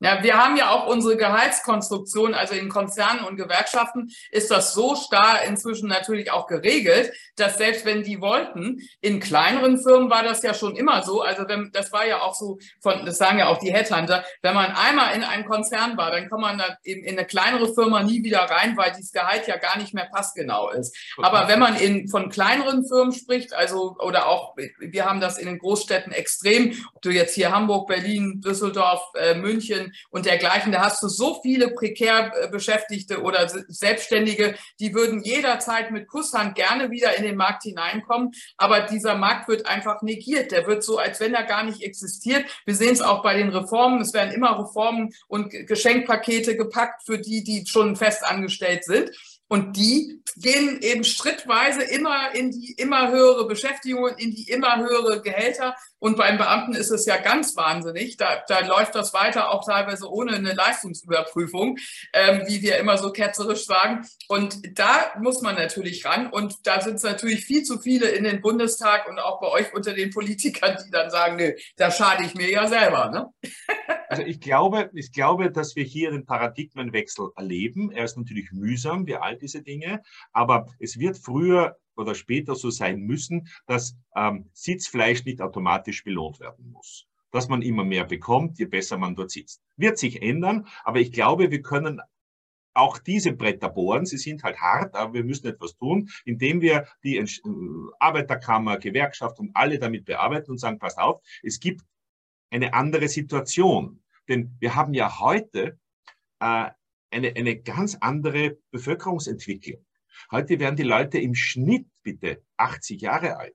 Ja, wir haben ja auch unsere Gehaltskonstruktion, also in Konzernen und Gewerkschaften ist das so starr inzwischen natürlich auch geregelt, dass selbst wenn die wollten, in kleineren Firmen war das ja schon immer so, also wenn, das war ja auch so von, das sagen ja auch die Headhunter, wenn man einmal in einem Konzern war, dann kommt man da in, in eine kleinere Firma nie wieder rein, weil dieses Gehalt ja gar nicht mehr passgenau ist. Aber wenn man in, von kleineren Firmen spricht, also, oder auch, wir haben das in den Großstädten extrem, ob du jetzt hier Hamburg, Berlin, Düsseldorf, äh, München, und dergleichen. Da hast du so viele prekär äh, Beschäftigte oder Selbstständige, die würden jederzeit mit Kusshand gerne wieder in den Markt hineinkommen. Aber dieser Markt wird einfach negiert. Der wird so, als wenn er gar nicht existiert. Wir sehen es auch bei den Reformen. Es werden immer Reformen und Geschenkpakete gepackt für die, die schon fest angestellt sind. Und die gehen eben schrittweise immer in die immer höhere Beschäftigung, in die immer höhere Gehälter. Und beim Beamten ist es ja ganz wahnsinnig. Da, da läuft das weiter auch teilweise ohne eine Leistungsüberprüfung, ähm, wie wir immer so ketzerisch sagen. Und da muss man natürlich ran. Und da sind es natürlich viel zu viele in den Bundestag und auch bei euch unter den Politikern, die dann sagen, nee, da schade ich mir ja selber. Ne?
Also ich glaube, ich glaube, dass wir hier den Paradigmenwechsel erleben. Er ist natürlich mühsam, wie all diese Dinge, aber es wird früher oder später so sein müssen, dass ähm, Sitzfleisch nicht automatisch belohnt werden muss. Dass man immer mehr bekommt, je besser man dort sitzt. Wird sich ändern, aber ich glaube, wir können auch diese Bretter bohren. Sie sind halt hart, aber wir müssen etwas tun, indem wir die äh, Arbeiterkammer, Gewerkschaft und alle damit bearbeiten und sagen, passt auf, es gibt eine andere Situation. Denn wir haben ja heute äh, eine, eine ganz andere Bevölkerungsentwicklung. Heute werden die Leute im Schnitt bitte 80 Jahre alt.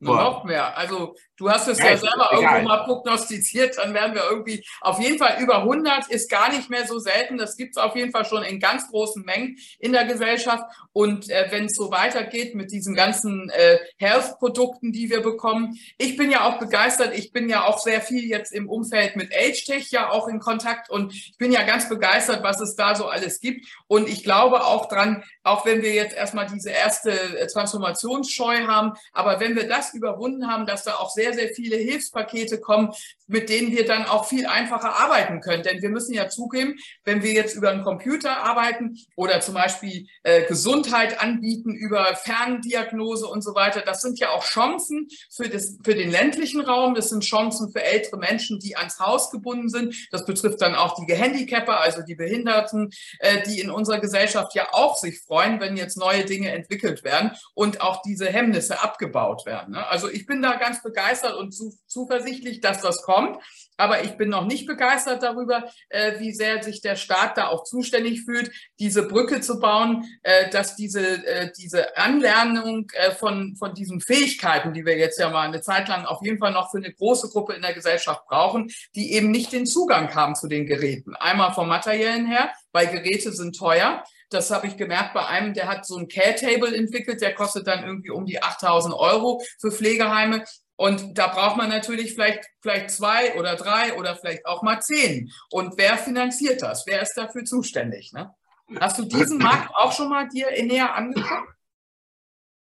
Noch mehr. Also du hast es ja, ja selber egal. irgendwo mal prognostiziert, dann werden wir irgendwie auf jeden Fall über 100 ist gar nicht mehr so selten. Das gibt es auf jeden Fall schon in ganz großen Mengen in der Gesellschaft. Und äh, wenn es so weitergeht mit diesen ganzen äh, Health-Produkten, die wir bekommen, ich bin ja auch begeistert. Ich bin ja auch sehr viel jetzt im Umfeld mit AgeTech ja auch in Kontakt und ich bin ja ganz begeistert, was es da so alles gibt. Und ich glaube auch dran, auch wenn wir jetzt erstmal diese erste äh, Transformationsscheu haben, aber wenn wir das überwunden haben, dass da auch sehr, sehr viele Hilfspakete kommen, mit denen wir dann auch viel einfacher arbeiten können. Denn wir müssen ja zugeben, wenn wir jetzt über einen Computer arbeiten oder zum Beispiel äh, Gesundheit anbieten über Ferndiagnose und so weiter, das sind ja auch Chancen für, das, für den ländlichen Raum. Das sind Chancen für ältere Menschen, die ans Haus gebunden sind. Das betrifft dann auch die Gehandicapper, also die Behinderten, äh, die in unserer Gesellschaft ja auch sich freuen, wenn jetzt neue Dinge entwickelt werden und auch diese Hemmnisse abgebaut werden. Ne? Also ich bin da ganz begeistert und zu, zuversichtlich, dass das kommt. Aber ich bin noch nicht begeistert darüber, äh, wie sehr sich der Staat da auch zuständig fühlt, diese Brücke zu bauen, äh, dass diese, äh, diese Anlernung äh, von, von diesen Fähigkeiten, die wir jetzt ja mal eine Zeit lang auf jeden Fall noch für eine große Gruppe in der Gesellschaft brauchen, die eben nicht den Zugang haben zu den Geräten. Einmal vom materiellen her, weil Geräte sind teuer. Das habe ich gemerkt bei einem, der hat so ein Care-Table entwickelt, der kostet dann irgendwie um die 8000 Euro für Pflegeheime. Und da braucht man natürlich vielleicht, vielleicht zwei oder drei oder vielleicht auch mal zehn. Und wer finanziert das? Wer ist dafür zuständig? Ne? Hast du diesen Markt auch schon mal dir näher angeguckt?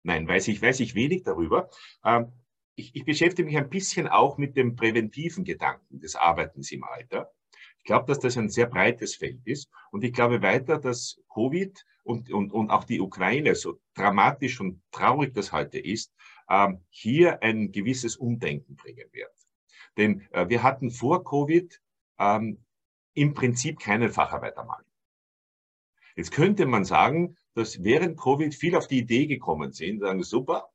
Nein, weiß ich, weiß ich wenig darüber. Ähm, ich, ich beschäftige mich ein bisschen auch mit dem präventiven Gedanken des Arbeitens im Alter. Ich glaube, dass das ein sehr breites Feld ist. Und ich glaube weiter, dass Covid und, und, und auch die Ukraine, so dramatisch und traurig das heute ist, ähm, hier ein gewisses Umdenken bringen wird. Denn äh, wir hatten vor Covid ähm, im Prinzip keinen Facharbeitermangel. Jetzt könnte man sagen, dass während Covid viel auf die Idee gekommen sind, sagen, super,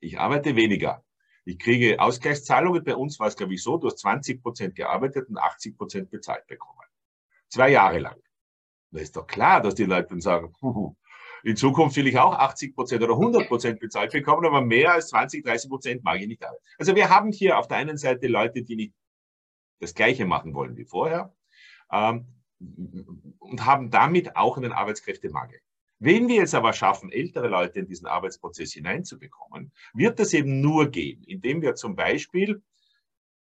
ich arbeite weniger. Ich kriege Ausgleichszahlungen. Bei uns war es, glaube ich, so, du hast 20 Prozent gearbeitet und 80 Prozent bezahlt bekommen. Zwei Jahre lang. Da ist doch klar, dass die Leute dann sagen, in Zukunft will ich auch 80 Prozent oder 100 Prozent bezahlt bekommen, aber mehr als 20, 30 Prozent mag ich nicht arbeiten. Also wir haben hier auf der einen Seite Leute, die nicht das Gleiche machen wollen wie vorher ähm, und haben damit auch einen Arbeitskräftemangel. Wenn wir jetzt aber schaffen, ältere Leute in diesen Arbeitsprozess hineinzubekommen, wird das eben nur gehen, indem wir zum Beispiel,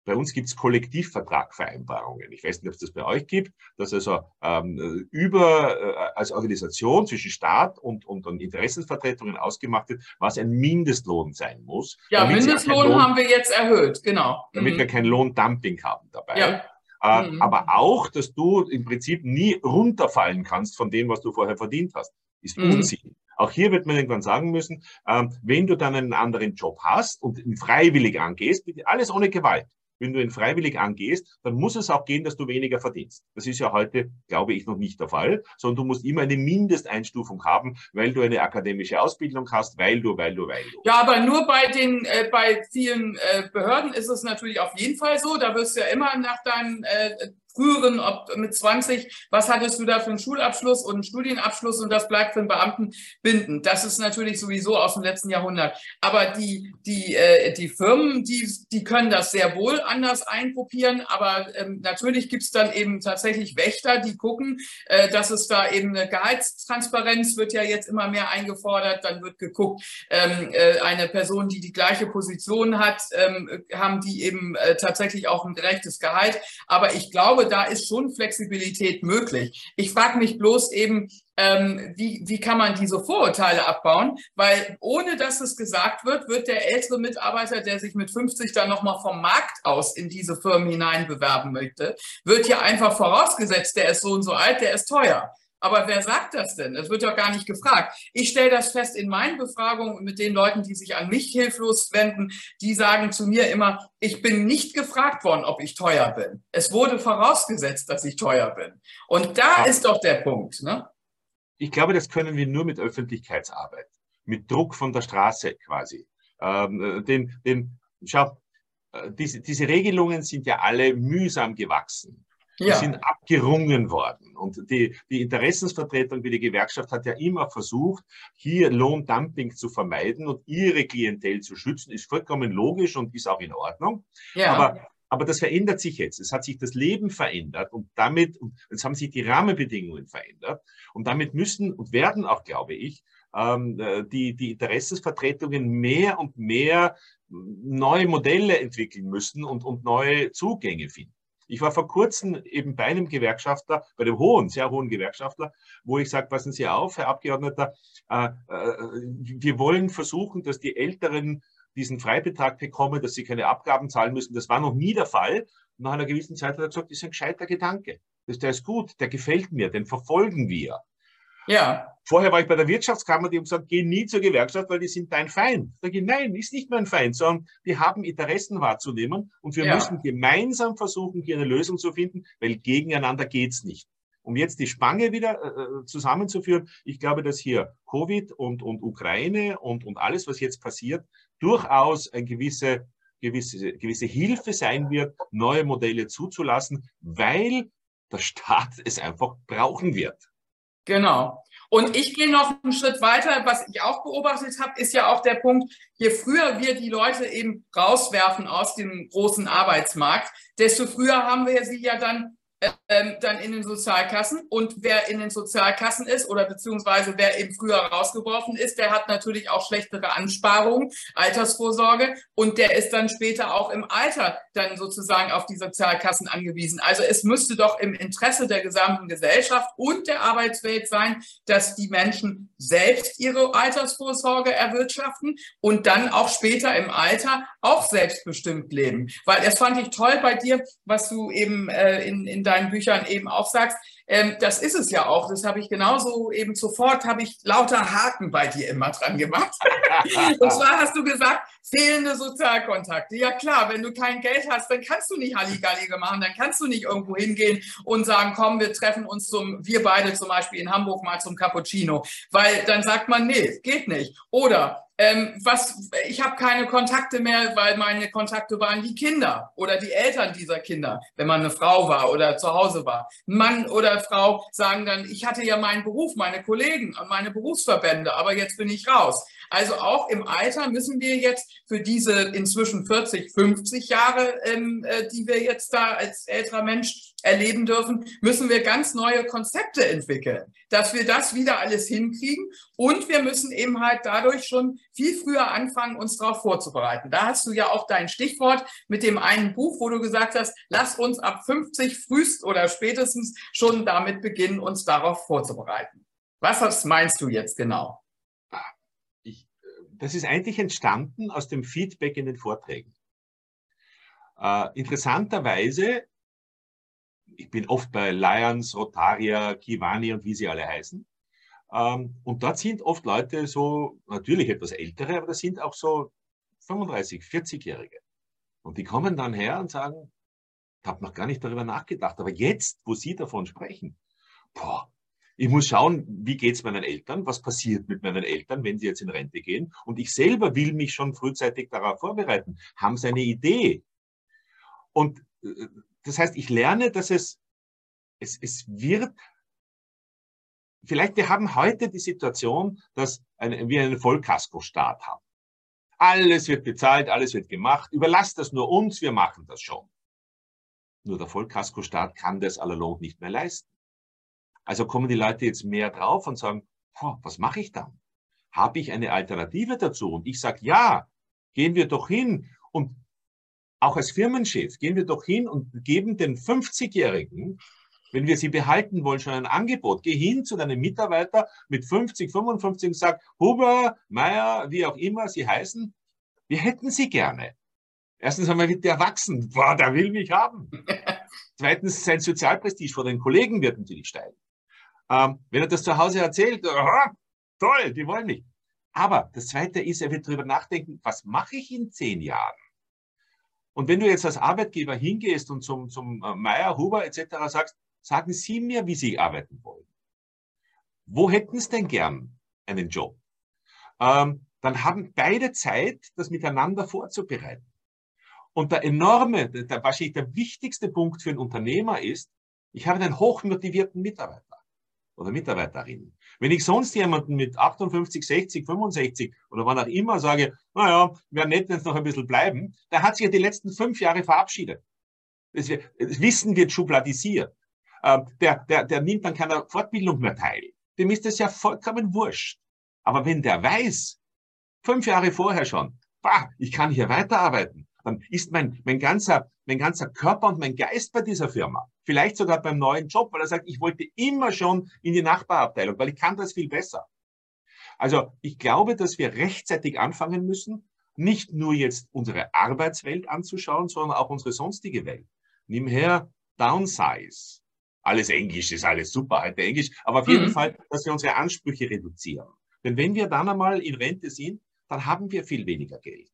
bei uns gibt es Kollektivvertragvereinbarungen. Ich weiß nicht, ob es das bei euch gibt, dass also ähm, über äh, als Organisation zwischen Staat und, und, und Interessensvertretungen ausgemacht wird, was ein Mindestlohn sein muss.
Ja, Mindestlohn Lohn, haben wir jetzt erhöht, genau.
Damit mhm. wir kein Lohndumping haben dabei. Ja. Äh, mhm. Aber auch, dass du im Prinzip nie runterfallen kannst von dem, was du vorher verdient hast ist mhm. Unsinn. Auch hier wird man irgendwann sagen müssen, ähm, wenn du dann einen anderen Job hast und ihn freiwillig angehst, alles ohne Gewalt, wenn du ihn freiwillig angehst, dann muss es auch gehen, dass du weniger verdienst. Das ist ja heute, glaube ich, noch nicht der Fall, sondern du musst immer eine Mindesteinstufung haben, weil du eine akademische Ausbildung hast, weil du, weil du, weil du.
Ja, aber nur bei den, äh, bei vielen äh, Behörden ist es natürlich auf jeden Fall so. Da wirst du ja immer nach deinen äh, früheren, ob mit 20, was hattest du da für einen Schulabschluss und einen Studienabschluss und das bleibt für einen Beamten bindend. Das ist natürlich sowieso aus dem letzten Jahrhundert. Aber die, die, äh, die Firmen, die, die können das sehr wohl anders eingruppieren, aber ähm, natürlich gibt es dann eben tatsächlich Wächter, die gucken, äh, dass es da eben eine Gehaltstransparenz wird ja jetzt immer mehr eingefordert, dann wird geguckt, ähm, äh, eine Person, die die gleiche Position hat, ähm, haben die eben äh, tatsächlich auch ein gerechtes Gehalt. Aber ich glaube, da ist schon Flexibilität möglich. Ich frage mich bloß eben, ähm, wie, wie kann man diese Vorurteile abbauen? Weil ohne dass es gesagt wird, wird der ältere Mitarbeiter, der sich mit 50 dann nochmal vom Markt aus in diese Firmen hinein bewerben möchte, wird ja einfach vorausgesetzt, der ist so und so alt, der ist teuer. Aber wer sagt das denn? Das wird doch gar nicht gefragt. Ich stelle das fest in meinen Befragungen mit den Leuten, die sich an mich hilflos wenden. Die sagen zu mir immer, ich bin nicht gefragt worden, ob ich teuer bin. Es wurde vorausgesetzt, dass ich teuer bin. Und da ja. ist doch der Punkt. Ne?
Ich glaube, das können wir nur mit Öffentlichkeitsarbeit, mit Druck von der Straße quasi. Ähm, den, den, schau, äh, diese, diese Regelungen sind ja alle mühsam gewachsen. Die ja. sind abgerungen worden. Und die, die Interessensvertretung wie die Gewerkschaft hat ja immer versucht, hier Lohndumping zu vermeiden und ihre Klientel zu schützen. Ist vollkommen logisch und ist auch in Ordnung. Ja. Aber aber das verändert sich jetzt. Es hat sich das Leben verändert und damit, und es haben sich die Rahmenbedingungen verändert. Und damit müssen und werden auch, glaube ich, ähm, äh, die, die Interessensvertretungen mehr und mehr neue Modelle entwickeln müssen und, und neue Zugänge finden. Ich war vor kurzem eben bei einem Gewerkschafter, bei dem hohen, sehr hohen Gewerkschafter, wo ich sage, passen Sie auf, Herr Abgeordneter, äh, äh, wir wollen versuchen, dass die Älteren diesen Freibetrag bekommen, dass sie keine Abgaben zahlen müssen. Das war noch nie der Fall. Nach einer gewissen Zeit hat er gesagt, das ist ein gescheiter Gedanke. Das, der ist gut, der gefällt mir, den verfolgen wir. Ja. Vorher war ich bei der Wirtschaftskammer, die haben gesagt, geh nie zur Gewerkschaft, weil die sind dein Feind. Da sage ich, nein, ist nicht mein Feind, sondern die haben Interessen wahrzunehmen und wir ja. müssen gemeinsam versuchen, hier eine Lösung zu finden, weil gegeneinander geht's nicht um jetzt die Spange wieder äh, äh, zusammenzuführen, ich glaube, dass hier Covid und, und Ukraine und, und alles, was jetzt passiert, durchaus eine gewisse, gewisse, gewisse Hilfe sein wird, neue Modelle zuzulassen, weil der Staat es einfach brauchen wird.
Genau. Und ich gehe noch einen Schritt weiter. Was ich auch beobachtet habe, ist ja auch der Punkt, je früher wir die Leute eben rauswerfen aus dem großen Arbeitsmarkt, desto früher haben wir sie ja dann ähm, dann in den Sozialkassen. Und wer in den Sozialkassen ist oder beziehungsweise wer eben früher rausgeworfen ist, der hat natürlich auch schlechtere Ansparungen, Altersvorsorge und der ist dann später auch im Alter dann sozusagen auf die Sozialkassen angewiesen. Also es müsste doch im Interesse der gesamten Gesellschaft und der Arbeitswelt sein, dass die Menschen selbst ihre Altersvorsorge erwirtschaften und dann auch später im Alter auch selbstbestimmt leben. Weil das fand ich toll bei dir, was du eben äh, in, in deinen Büchern eben auch sagst. Ähm, das ist es ja auch. Das habe ich genauso eben sofort, habe ich lauter Haken bei dir immer dran gemacht. und zwar hast du gesagt, fehlende Sozialkontakte. Ja klar, wenn du kein Geld hast, dann kannst du nicht Halligalli machen, dann kannst du nicht irgendwo hingehen und sagen, komm, wir treffen uns zum, wir beide zum Beispiel in Hamburg mal zum Cappuccino. Weil dann sagt man, nee, geht nicht. Oder ähm, was, ich habe keine Kontakte mehr, weil meine Kontakte waren die Kinder oder die Eltern dieser Kinder, wenn man eine Frau war oder zu Hause war. Mann oder Frau sagen dann, ich hatte ja meinen Beruf, meine Kollegen und meine Berufsverbände, aber jetzt bin ich raus. Also auch im Alter müssen wir jetzt für diese inzwischen 40, 50 Jahre, ähm, äh, die wir jetzt da als älterer Mensch erleben dürfen, müssen wir ganz neue Konzepte entwickeln, dass wir das wieder alles hinkriegen. Und wir müssen eben halt dadurch schon viel früher anfangen, uns darauf vorzubereiten. Da hast du ja auch dein Stichwort mit dem einen Buch, wo du gesagt hast, lass uns ab 50 frühst oder spätestens schon damit beginnen, uns darauf vorzubereiten. Was meinst du jetzt genau?
das ist eigentlich entstanden aus dem Feedback in den Vorträgen. Äh, interessanterweise, ich bin oft bei Lions, Rotaria, Kivani und wie sie alle heißen. Ähm, und dort sind oft Leute so, natürlich etwas ältere, aber das sind auch so 35, 40-Jährige. Und die kommen dann her und sagen, ich habe noch gar nicht darüber nachgedacht, aber jetzt, wo Sie davon sprechen, boah, ich muss schauen, wie geht es meinen Eltern, was passiert mit meinen Eltern, wenn sie jetzt in Rente gehen. Und ich selber will mich schon frühzeitig darauf vorbereiten, haben sie eine Idee. Und äh, das heißt, ich lerne, dass es es, es wird, vielleicht wir haben heute die Situation, dass eine, wir einen Vollkaskostaat haben. Alles wird bezahlt, alles wird gemacht. Überlasst das nur uns, wir machen das schon. Nur der Vollkaskostaat kann das analog nicht mehr leisten. Also kommen die Leute jetzt mehr drauf und sagen, was mache ich dann? Habe ich eine Alternative dazu? Und ich sage, ja, gehen wir doch hin und auch als Firmenchef gehen wir doch hin und geben den 50-Jährigen, wenn wir sie behalten wollen, schon ein Angebot. Geh hin zu deinem Mitarbeiter mit 50, 55 und sag, Huber, Meier, wie auch immer sie heißen, wir hätten sie gerne. Erstens einmal wird der erwachsen. Boah, der will mich haben. Zweitens, sein Sozialprestige vor den Kollegen wird natürlich steigen. Ähm, wenn er das zu Hause erzählt, aha, toll, die wollen mich. Aber das Zweite ist, er wird darüber nachdenken, was mache ich in zehn Jahren? Und wenn du jetzt als Arbeitgeber hingehst und zum, zum äh, Meier, Huber etc. sagst, sagen Sie mir, wie Sie arbeiten wollen. Wo hätten Sie denn gern einen Job? Ähm, dann haben beide Zeit, das miteinander vorzubereiten. Und der enorme, der, wahrscheinlich der wichtigste Punkt für einen Unternehmer ist, ich habe einen hochmotivierten Mitarbeiter oder Mitarbeiterin. Wenn ich sonst jemanden mit 58, 60, 65 oder wann auch immer sage, naja, wäre nett, wenn es noch ein bisschen bleiben, der hat sich ja die letzten fünf Jahre verabschiedet. Das, Wissen wird schubladisiert. Ähm, der, der, der nimmt dann keiner Fortbildung mehr teil. Dem ist das ja vollkommen wurscht. Aber wenn der weiß, fünf Jahre vorher schon, bah, ich kann hier weiterarbeiten, dann ist mein, mein, ganzer, mein ganzer Körper und mein Geist bei dieser Firma. Vielleicht sogar beim neuen Job, weil er sagt, ich wollte immer schon in die Nachbarabteilung, weil ich kann das viel besser. Also ich glaube, dass wir rechtzeitig anfangen müssen, nicht nur jetzt unsere Arbeitswelt anzuschauen, sondern auch unsere sonstige Welt. Nimm her Downsize. Alles Englisch ist alles super, heute Englisch. Aber auf jeden mhm. Fall, dass wir unsere Ansprüche reduzieren. Denn wenn wir dann einmal in Rente sind, dann haben wir viel weniger Geld.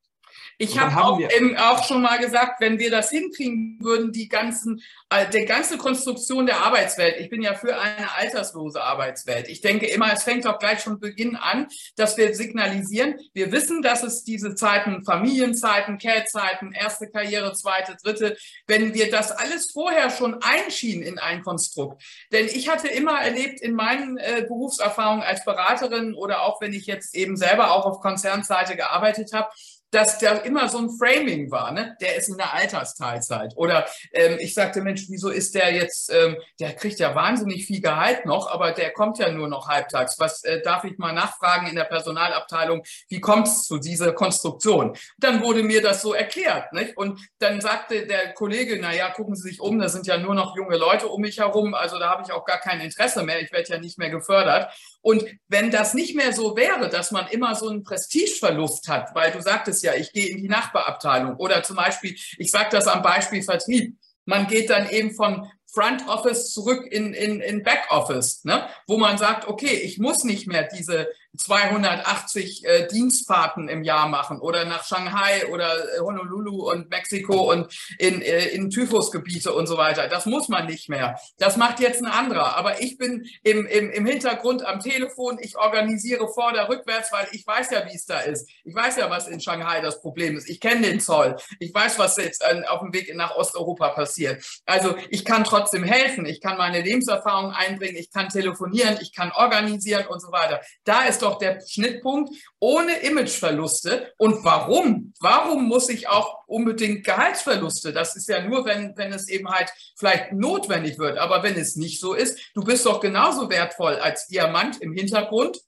Ich habe auch, auch, schon mal gesagt, wenn wir das hinkriegen würden, die ganzen, äh, die ganze Konstruktion der Arbeitswelt. Ich bin ja für eine alterslose Arbeitswelt. Ich denke immer, es fängt doch gleich von Beginn an, dass wir signalisieren, wir wissen, dass es diese Zeiten, Familienzeiten, Care-Zeiten, erste Karriere, zweite, dritte, wenn wir das alles vorher schon einschienen in ein Konstrukt. Denn ich hatte immer erlebt in meinen äh, Berufserfahrungen als Beraterin oder auch wenn ich jetzt eben selber auch auf Konzernseite gearbeitet habe, dass da immer so ein Framing war, ne? Der ist in der Altersteilzeit. Oder ähm, ich sagte, Mensch, wieso ist der jetzt, ähm, der kriegt ja wahnsinnig viel Gehalt noch, aber der kommt ja nur noch halbtags. Was äh, darf ich mal nachfragen in der Personalabteilung, wie kommt es zu dieser Konstruktion? Dann wurde mir das so erklärt, nicht? Und dann sagte der Kollege, na ja, gucken Sie sich um, da sind ja nur noch junge Leute um mich herum, also da habe ich auch gar kein Interesse mehr, ich werde ja nicht mehr gefördert. Und wenn das nicht mehr so wäre, dass man immer so einen Prestigeverlust hat, weil du sagtest ja, ich gehe in die Nachbarabteilung. Oder zum Beispiel, ich sage das am Beispiel Vertrieb, man geht dann eben von Front Office zurück in, in, in Back Office, ne? wo man sagt, okay, ich muss nicht mehr diese 280 äh, Dienstfahrten im Jahr machen oder nach Shanghai oder äh, Honolulu und Mexiko und in, äh, in Typhusgebiete und so weiter. Das muss man nicht mehr. Das macht jetzt ein anderer. Aber ich bin im, im, im Hintergrund am Telefon, ich organisiere vorder rückwärts, weil ich weiß ja, wie es da ist. Ich weiß ja, was in Shanghai das Problem ist. Ich kenne den Zoll. Ich weiß, was jetzt auf dem Weg nach Osteuropa passiert. Also ich kann trotzdem helfen. Ich kann meine Lebenserfahrung einbringen. Ich kann telefonieren. Ich kann organisieren und so weiter. Da ist doch der Schnittpunkt ohne Imageverluste. Und warum? Warum muss ich auch unbedingt Gehaltsverluste? Das ist ja nur, wenn, wenn es eben halt vielleicht notwendig wird. Aber wenn es nicht so ist, du bist doch genauso wertvoll als Diamant im Hintergrund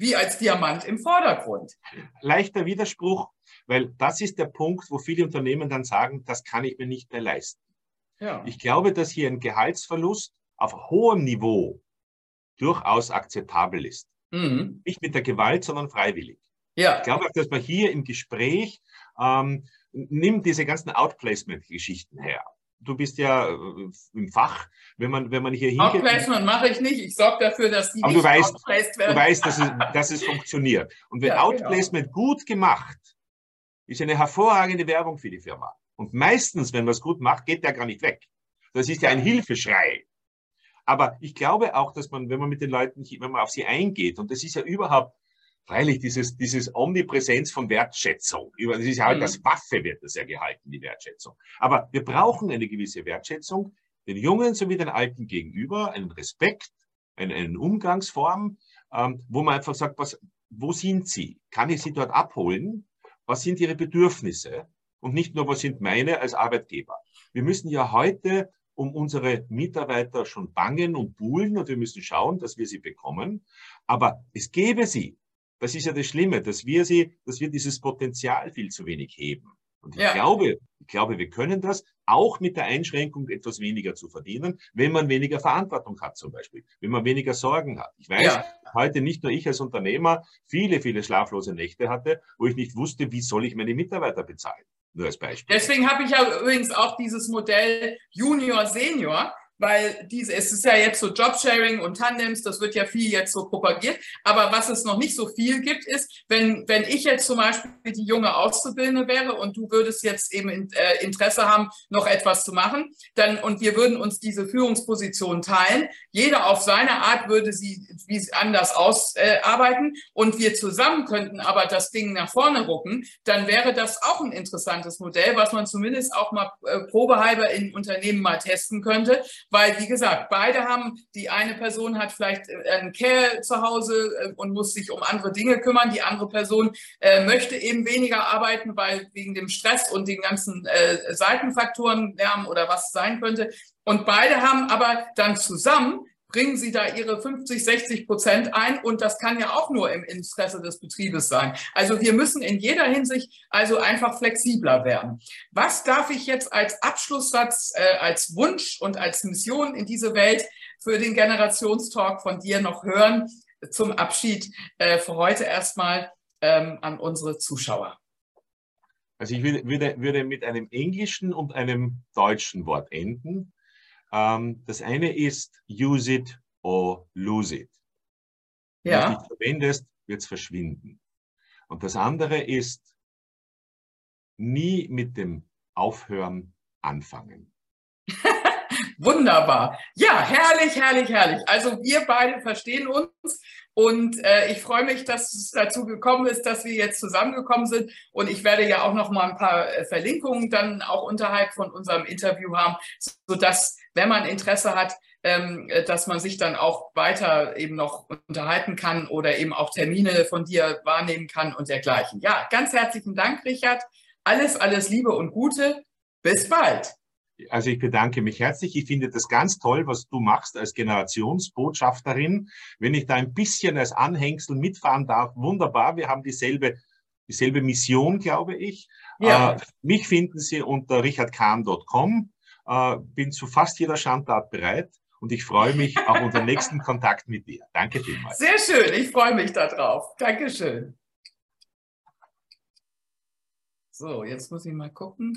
wie als Diamant im Vordergrund.
Leichter Widerspruch, weil das ist der Punkt, wo viele Unternehmen dann sagen, das kann ich mir nicht mehr leisten. Ja. Ich glaube, dass hier ein Gehaltsverlust auf hohem Niveau durchaus akzeptabel ist. Mhm. Nicht mit der Gewalt, sondern freiwillig. Ja. Ich glaube auch, dass man hier im Gespräch ähm, nimmt diese ganzen Outplacement-Geschichten her. Du bist ja äh, im Fach, wenn man, wenn man hier
hingeht. Outplacement mache ich nicht. Ich sorge dafür, dass die
aber nicht du weißt, werden. Du weißt, dass es, dass es funktioniert. Und wenn ja, genau. Outplacement genau. gut gemacht, ist eine hervorragende Werbung für die Firma. Und meistens, wenn man es gut macht, geht der gar nicht weg. Das ist ja ein Hilfeschrei. Aber ich glaube auch, dass man, wenn man mit den Leuten, wenn man auf sie eingeht, und das ist ja überhaupt, freilich, dieses, dieses Omnipräsenz von Wertschätzung. Das ist ja halt mhm. das Waffe wird das ja gehalten, die Wertschätzung. Aber wir brauchen eine gewisse Wertschätzung den Jungen sowie den Alten gegenüber einen Respekt, eine, eine Umgangsform, ähm, wo man einfach sagt, was, wo sind Sie? Kann ich Sie dort abholen? Was sind Ihre Bedürfnisse? Und nicht nur, was sind meine als Arbeitgeber? Wir müssen ja heute um unsere Mitarbeiter schon bangen und buhlen und wir müssen schauen, dass wir sie bekommen. Aber es gäbe sie. Das ist ja das Schlimme, dass wir sie, dass wir dieses Potenzial viel zu wenig heben. Und ich ja. glaube, ich glaube, wir können das auch mit der Einschränkung, etwas weniger zu verdienen, wenn man weniger Verantwortung hat, zum Beispiel, wenn man weniger Sorgen hat. Ich weiß, ja. heute nicht nur ich als Unternehmer viele, viele schlaflose Nächte hatte, wo ich nicht wusste, wie soll ich meine Mitarbeiter bezahlen. Nur als Beispiel.
Deswegen habe ich ja übrigens auch dieses Modell Junior Senior, weil diese, es ist ja jetzt so Jobsharing und Tandems, das wird ja viel jetzt so propagiert. Aber was es noch nicht so viel gibt, ist, wenn, wenn ich jetzt zum Beispiel die junge Auszubildende wäre und du würdest jetzt eben äh, Interesse haben, noch etwas zu machen, dann, und wir würden uns diese Führungsposition teilen. Jeder auf seine Art würde sie, wie anders ausarbeiten äh, und wir zusammen könnten aber das Ding nach vorne rucken, dann wäre das auch ein interessantes Modell, was man zumindest auch mal äh, probehalber in Unternehmen mal testen könnte weil, wie gesagt, beide haben, die eine Person hat vielleicht äh, einen Care zu Hause äh, und muss sich um andere Dinge kümmern. Die andere Person äh, möchte eben weniger arbeiten, weil wegen dem Stress und den ganzen äh, Seitenfaktoren, Lärm oder was sein könnte. Und beide haben aber dann zusammen bringen Sie da Ihre 50, 60 Prozent ein und das kann ja auch nur im Interesse des Betriebes sein. Also wir müssen in jeder Hinsicht also einfach flexibler werden. Was darf ich jetzt als Abschlusssatz, äh, als Wunsch und als Mission in diese Welt für den Generationstalk von dir noch hören zum Abschied äh, für heute erstmal ähm, an unsere Zuschauer?
Also ich würde, würde mit einem englischen und einem deutschen Wort enden. Ähm, das eine ist use it or lose it. Wenn ja. du es nicht verwendest, wird es verschwinden. Und das andere ist nie mit dem Aufhören anfangen.
Wunderbar. Ja, herrlich, herrlich, herrlich. Also wir beide verstehen uns und äh, ich freue mich, dass es dazu gekommen ist, dass wir jetzt zusammengekommen sind. Und ich werde ja auch noch mal ein paar äh, Verlinkungen dann auch unterhalb von unserem Interview haben, sodass, wenn man Interesse hat, ähm, äh, dass man sich dann auch weiter eben noch unterhalten kann oder eben auch Termine von dir wahrnehmen kann und dergleichen. Ja, ganz herzlichen Dank, Richard. Alles, alles Liebe und Gute. Bis bald.
Also ich bedanke mich herzlich. Ich finde das ganz toll, was du machst als Generationsbotschafterin. Wenn ich da ein bisschen als Anhängsel mitfahren darf, wunderbar. Wir haben dieselbe, dieselbe Mission, glaube ich. Ja. Äh, mich finden Sie unter richardkahn.com. Äh, bin zu fast jeder Schandtat bereit und ich freue mich auf unseren nächsten Kontakt mit dir. Danke vielmals.
Sehr schön, ich freue mich darauf. Dankeschön. So, jetzt muss ich mal gucken.